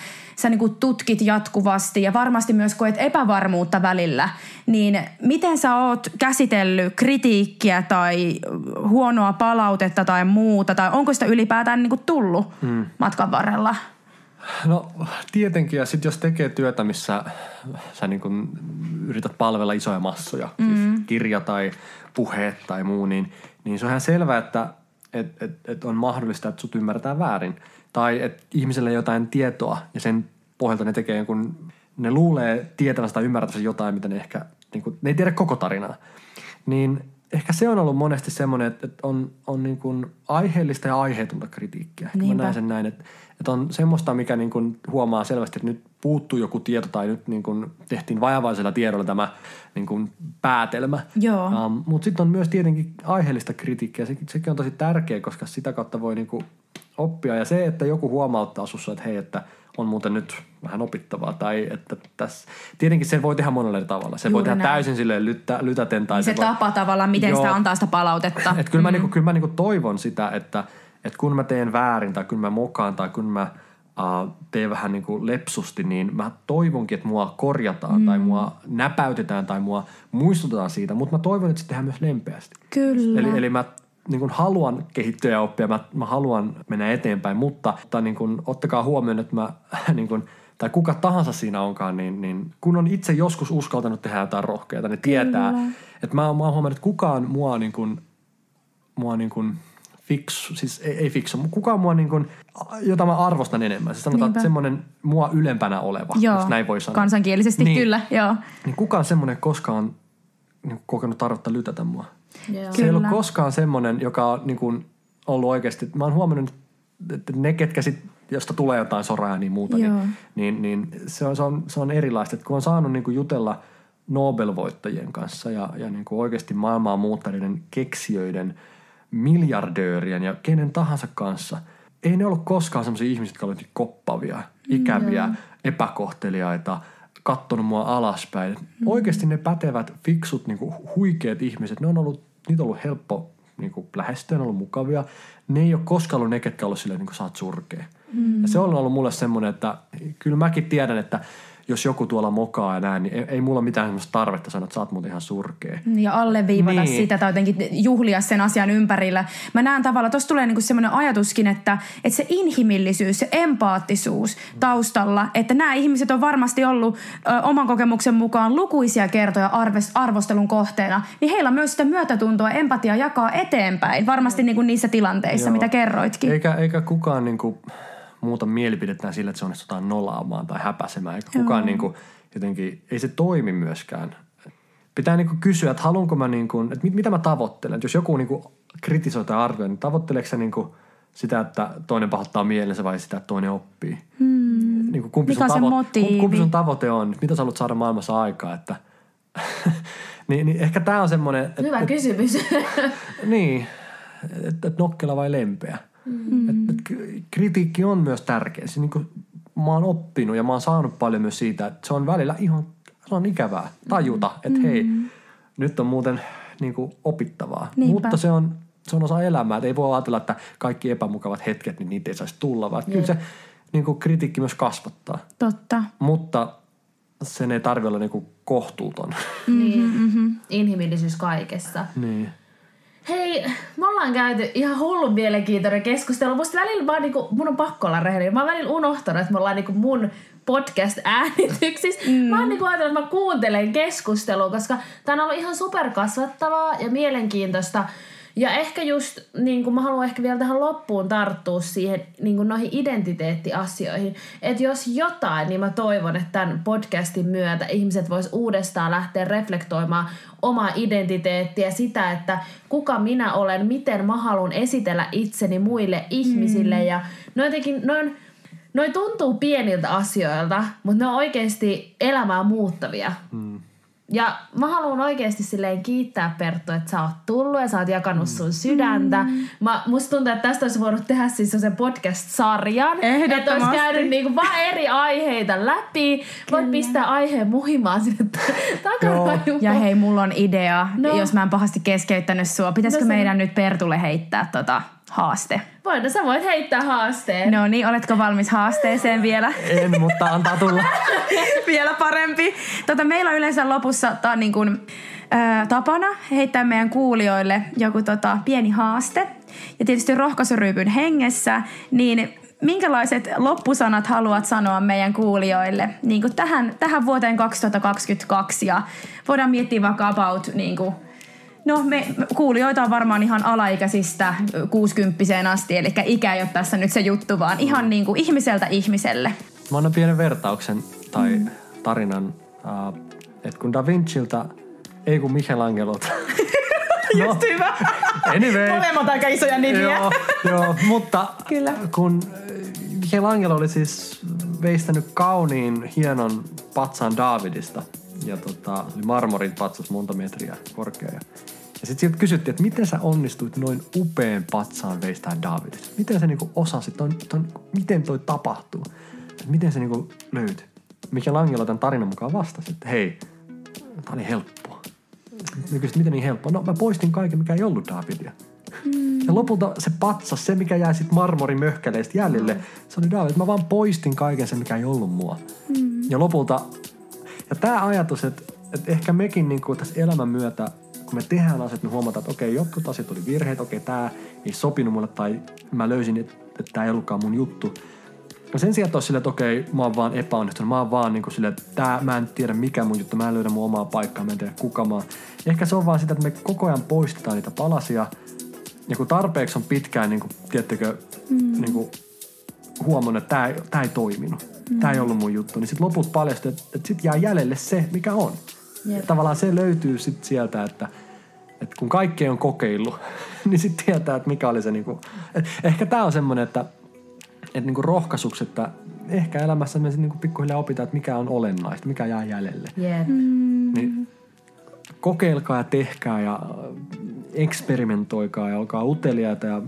sä niin kuin tutkit jatkuvasti ja varmasti myös koet epävarmuutta välillä, niin miten sä oot käsitellyt kritiikkiä tai huonoa palautetta tai muuta, tai onko sitä ylipäätään niin kuin tullut hmm. matkan varrella? No tietenkin, ja sitten jos tekee työtä, missä sä niin kun yrität palvella isoja massoja, mm. siis kirja tai puheet tai muu, niin, niin se on ihan selvää, että et, et, et on mahdollista, että sut ymmärretään väärin. Tai että ihmisellä ei jotain tietoa ja sen pohjalta ne tekee jonkun, ne luulee tietävänsä tai ymmärtävänsä jotain, mitä ne ehkä, niin kuin, ne ei tiedä koko tarinaa. Niin ehkä se on ollut monesti semmoinen, että, on, on niin kuin aiheellista ja aiheetonta kritiikkiä. Mä näen sen näin, että, että on semmoista, mikä niin kuin huomaa selvästi, että nyt puuttuu joku tieto tai nyt niin kuin tehtiin vajavaisella tiedolla tämä niin kuin päätelmä. Joo. Um, Mutta sitten on myös tietenkin aiheellista kritiikkiä. Se, sekin on tosi tärkeä, koska sitä kautta voi niin kuin oppia. Ja se, että joku huomauttaa sussa, että hei, että on muuten nyt vähän opittavaa. Tai että tässä, tietenkin sen voi tehdä monella tavalla. Se voi tehdä näin. täysin silleen lyttä, lytäten. Tai se, se tapa voi, tavallaan, miten joo, sitä antaa sitä palautetta. Et kyllä, mm. mä, niinku, kyllä mä niinku toivon sitä, että, että kun mä teen väärin tai kun mä mokaan tai kun mä uh, teen vähän niinku lepsusti, niin mä toivonkin, että mua korjataan mm. tai mua näpäytetään tai mua muistutetaan siitä. Mutta mä toivon, että se tehdään myös lempeästi. Kyllä. Eli, eli mä niin kuin haluan kehittyä ja oppia, mä, mä haluan mennä eteenpäin, mutta, mutta niin kuin, ottakaa huomioon, että mä niin kuin, tai kuka tahansa siinä onkaan, niin, niin kun on itse joskus uskaltanut tehdä jotain rohkeaa, niin tietää, Kyllä. että mä, mä oon huomannut, että kukaan mua niin kuin, mua niin kuin fiksu, siis ei, ei fiksu, kukaan mua niin kuin, jota mä arvostan enemmän. Siis sanotaan, Niinpä. että semmoinen mua ylempänä oleva, joo, jos näin voi sanoa. kansankielisesti niin, kyllä, joo. Niin kukaan semmoinen koskaan niin kokenut tarvetta lytätä mua. Yeah. Se ei ollut koskaan semmoinen, joka on niin kuin ollut oikeasti, mä oon huomannut, että ne, ketkä sit, josta tulee jotain soraa ja niin muuta, niin, niin, niin se, on, se, on, se on erilaista. Että kun on saanut niin kuin jutella Nobel-voittajien kanssa ja, ja niin kuin oikeasti maailmaa muuttaneiden keksijöiden, miljardöörien ja kenen tahansa kanssa, ei ne ollut koskaan semmoisia ihmisiä, jotka olivat koppavia, ikäviä, mm. epäkohteliaita – kattonut mua alaspäin. Mm. Oikeasti ne pätevät, fiksut, niinku huikeat ihmiset, ne on ollut, niitä on ollut helppo niinku lähestyä, ne on ollut mukavia. Ne ei ole koskaan ollut ne, ketkä ollut silleen, niin kuin sä oot surkea. Mm. Ja se on ollut mulle semmoinen, että kyllä mäkin tiedän, että – jos joku tuolla mokaa ja näin, niin ei, ei mulla mitään sellaista tarvetta sanoa, että sä oot muuten ihan surkea. Ja alleviivata niin. sitä tai jotenkin juhlia sen asian ympärillä. Mä näen tavallaan, tuossa tulee niinku semmoinen ajatuskin, että, että se inhimillisyys, se empaattisuus taustalla, että nämä ihmiset on varmasti ollut ö, oman kokemuksen mukaan lukuisia kertoja arves, arvostelun kohteena, niin heillä on myös sitä myötätuntoa, empatiaa jakaa eteenpäin, varmasti niinku niissä tilanteissa, Joo. mitä kerroitkin. Eikä, eikä kukaan niinku muuta mielipidetään sillä, että se onnistutaan nolaamaan tai häpäsemään. Eikä kukaan niin kuin, jotenkin, ei se toimi myöskään. Pitää niin kuin kysyä, että haluanko mä, niin kuin, että mit, mitä mä tavoittelen. Että jos joku niin kuin kritisoi tai arvioi, niin tavoitteleeko se niin kuin sitä, että toinen pahoittaa mielensä vai sitä, että toinen oppii? Hmm. Niin kuin kumpi, Mikä sun tavo- kumpi sun tavoite on? Mitä sä haluat saada maailmassa aikaa? Että niin, niin ehkä tämä on semmoinen... Hyvä et, kysymys. niin, että et nokkela vai lempeä. Mm. Et, et kritiikki on myös tärkeä. Se, niin kuin, mä oon oppinut ja mä oon saanut paljon myös siitä, että se on välillä ihan se on ikävää tajuta, että mm. hei, nyt on muuten niin kuin, opittavaa. Niinpä. Mutta se on, se on osa elämää. Et ei voi ajatella, että kaikki epämukavat hetket, niin niitä ei saisi tulla, vaan kyllä se niin kuin, kritiikki myös kasvattaa. Totta. Mutta sen ei tarvitse olla niin kuin, kohtuuton. Niin. Mm-hmm. Inhimillisyys kaikessa. Niin. Hei, me ollaan käyty ihan hullun mielenkiintoinen keskustelu. Musta välillä vaan niinku, mun on pakko olla rehellinen. Mä oon välillä unohtanut, että me ollaan niinku mun podcast-äänityksissä. Mm. Mä oon niinku ajatellut, että mä kuuntelen keskustelua, koska tää on ollut ihan superkasvattavaa ja mielenkiintoista. Ja ehkä just, niin kuin mä haluan ehkä vielä tähän loppuun tarttua siihen niin kuin noihin identiteettiasioihin. Että jos jotain, niin mä toivon, että tämän podcastin myötä ihmiset vois uudestaan lähteä reflektoimaan omaa identiteettiä, sitä, että kuka minä olen, miten mä haluan esitellä itseni muille ihmisille. Mm. Ja no jotenkin, noin, Noi tuntuu pieniltä asioilta, mutta ne on oikeasti elämää muuttavia. Mm Ja mä haluan oikeasti silleen kiittää Perttu, että sä oot tullut ja sä oot jakanut sun sydäntä. Mä, musta tuntuu, että tästä olisi voinut tehdä siis sen podcast-sarjan. Että olisi käynyt niinku vaan eri aiheita läpi. Voit pistää aiheen muhimaan sinne takarajumaan. Ja hei, mulla on idea, No. jos mä en pahasti keskeyttänyt sua. Pitäisikö No meidän nyt Pertulle heittää tota haaste? Voin, sä voit heittää haasteen. No niin, oletko valmis haasteeseen vielä? En, mutta antaa tulla. vielä parempi. Tota, meillä on yleensä lopussa tää on niin kuin, ää, tapana heittää meidän kuulijoille joku tota, pieni haaste. Ja tietysti rohkaisuryypyn hengessä, niin minkälaiset loppusanat haluat sanoa meidän kuulijoille niin kuin tähän, tähän vuoteen 2022? Ja voidaan miettiä vaikka about niin kuin, No me kuulijoita on varmaan ihan alaikäisistä 60 asti, eli ikä ei ole tässä nyt se juttu, vaan ihan niin kuin ihmiseltä ihmiselle. Mä annan pienen vertauksen tai mm. tarinan, uh, että kun Da Vinciltä, ei kun Michelangelolta. no, Just hyvä. anyway. Molemmat aika isoja nimiä. joo, joo, mutta Kyllä. kun Michelangelo oli siis veistänyt kauniin, hienon patsaan Davidista ja tota, oli marmorin patsas monta metriä korkea. Ja, ja sitten sieltä kysyttiin, että miten sä onnistuit noin upean patsaan veistää Davidista? Miten sä niinku osasit, ton, ton, miten toi tapahtuu? Et miten se niinku löytyi? Michelangelo tämän tarinan mukaan vastasi, että hei, tää oli helppoa. Mä kysyin, miten niin helppoa? No mä poistin kaiken, mikä ei ollut Davidia. Ja lopulta se patsas, se mikä jäi sit marmorimöhkäleistä jäljelle, se oli David. Mä vaan poistin kaiken sen, mikä ei ollut mua. Ja lopulta, ja tämä ajatus, että, että ehkä mekin niin kuin tässä elämän myötä, kun me tehdään asiat, me huomataan, että okei, jotkut asiat oli virheet, okei, tämä ei sopinut mulle tai mä löysin, että, että tämä ei ollutkaan mun juttu. Ja sen sijaan, että olisi silleen, että okei, mä oon vaan epäonnistunut, mä oon vaan niin kuin silleen, että tää, mä en tiedä mikä mun juttu, mä en löydä mun omaa paikkaa, mä en tiedä kuka mä oon. Ehkä se on vaan sitä, että me koko ajan poistetaan niitä palasia, ja kun tarpeeksi on pitkään, niin kuin, tiedättekö, mm. niin kuin, huomannut, että tämä ei, tää ei toiminut, mm. tämä ei ollut mun juttu, niin sitten loput paljastuu, että, että sitten jää jäljelle se, mikä on. Jep. Tavallaan se löytyy sitten sieltä, että, että kun kaikki on kokeillut, niin sitten tietää, että mikä oli se, niin kuin, et ehkä tämä on semmoinen, että, että niin kuin rohkaisuksi, että ehkä elämässä me niin kuin pikkuhiljaa opitaan, että mikä on olennaista, mikä jää jäljelle. Jep. Niin kokeilkaa ja tehkää ja eksperimentoikaa ja olkaa uteliaita ja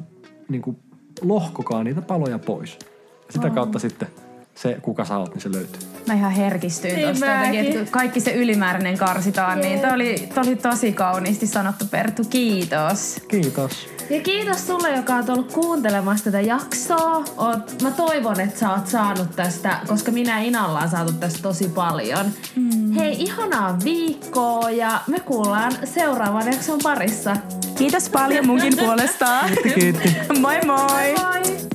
niin kuin lohkokaa niitä paloja pois. Sitä kautta sitten se, kuka sä oot, niin se löytyy. Mä ihan herkistyin Niin tosta jotenkin, että kun kaikki se ylimääräinen karsitaan, niin toi oli, toi oli tosi kauniisti sanottu Perttu. Kiitos. Kiitos. Ja kiitos sulle, joka oot ollut kuuntelemassa tätä jaksoa. Oot, mä toivon, että sä oot saanut tästä, koska minä ja Ina ollaan saatu tästä tosi paljon. Mm. Hei, ihanaa viikkoa ja me kuullaan seuraavan jakson parissa. Kiitos paljon munkin puolestaan. Kiitti. moi moi! Moi!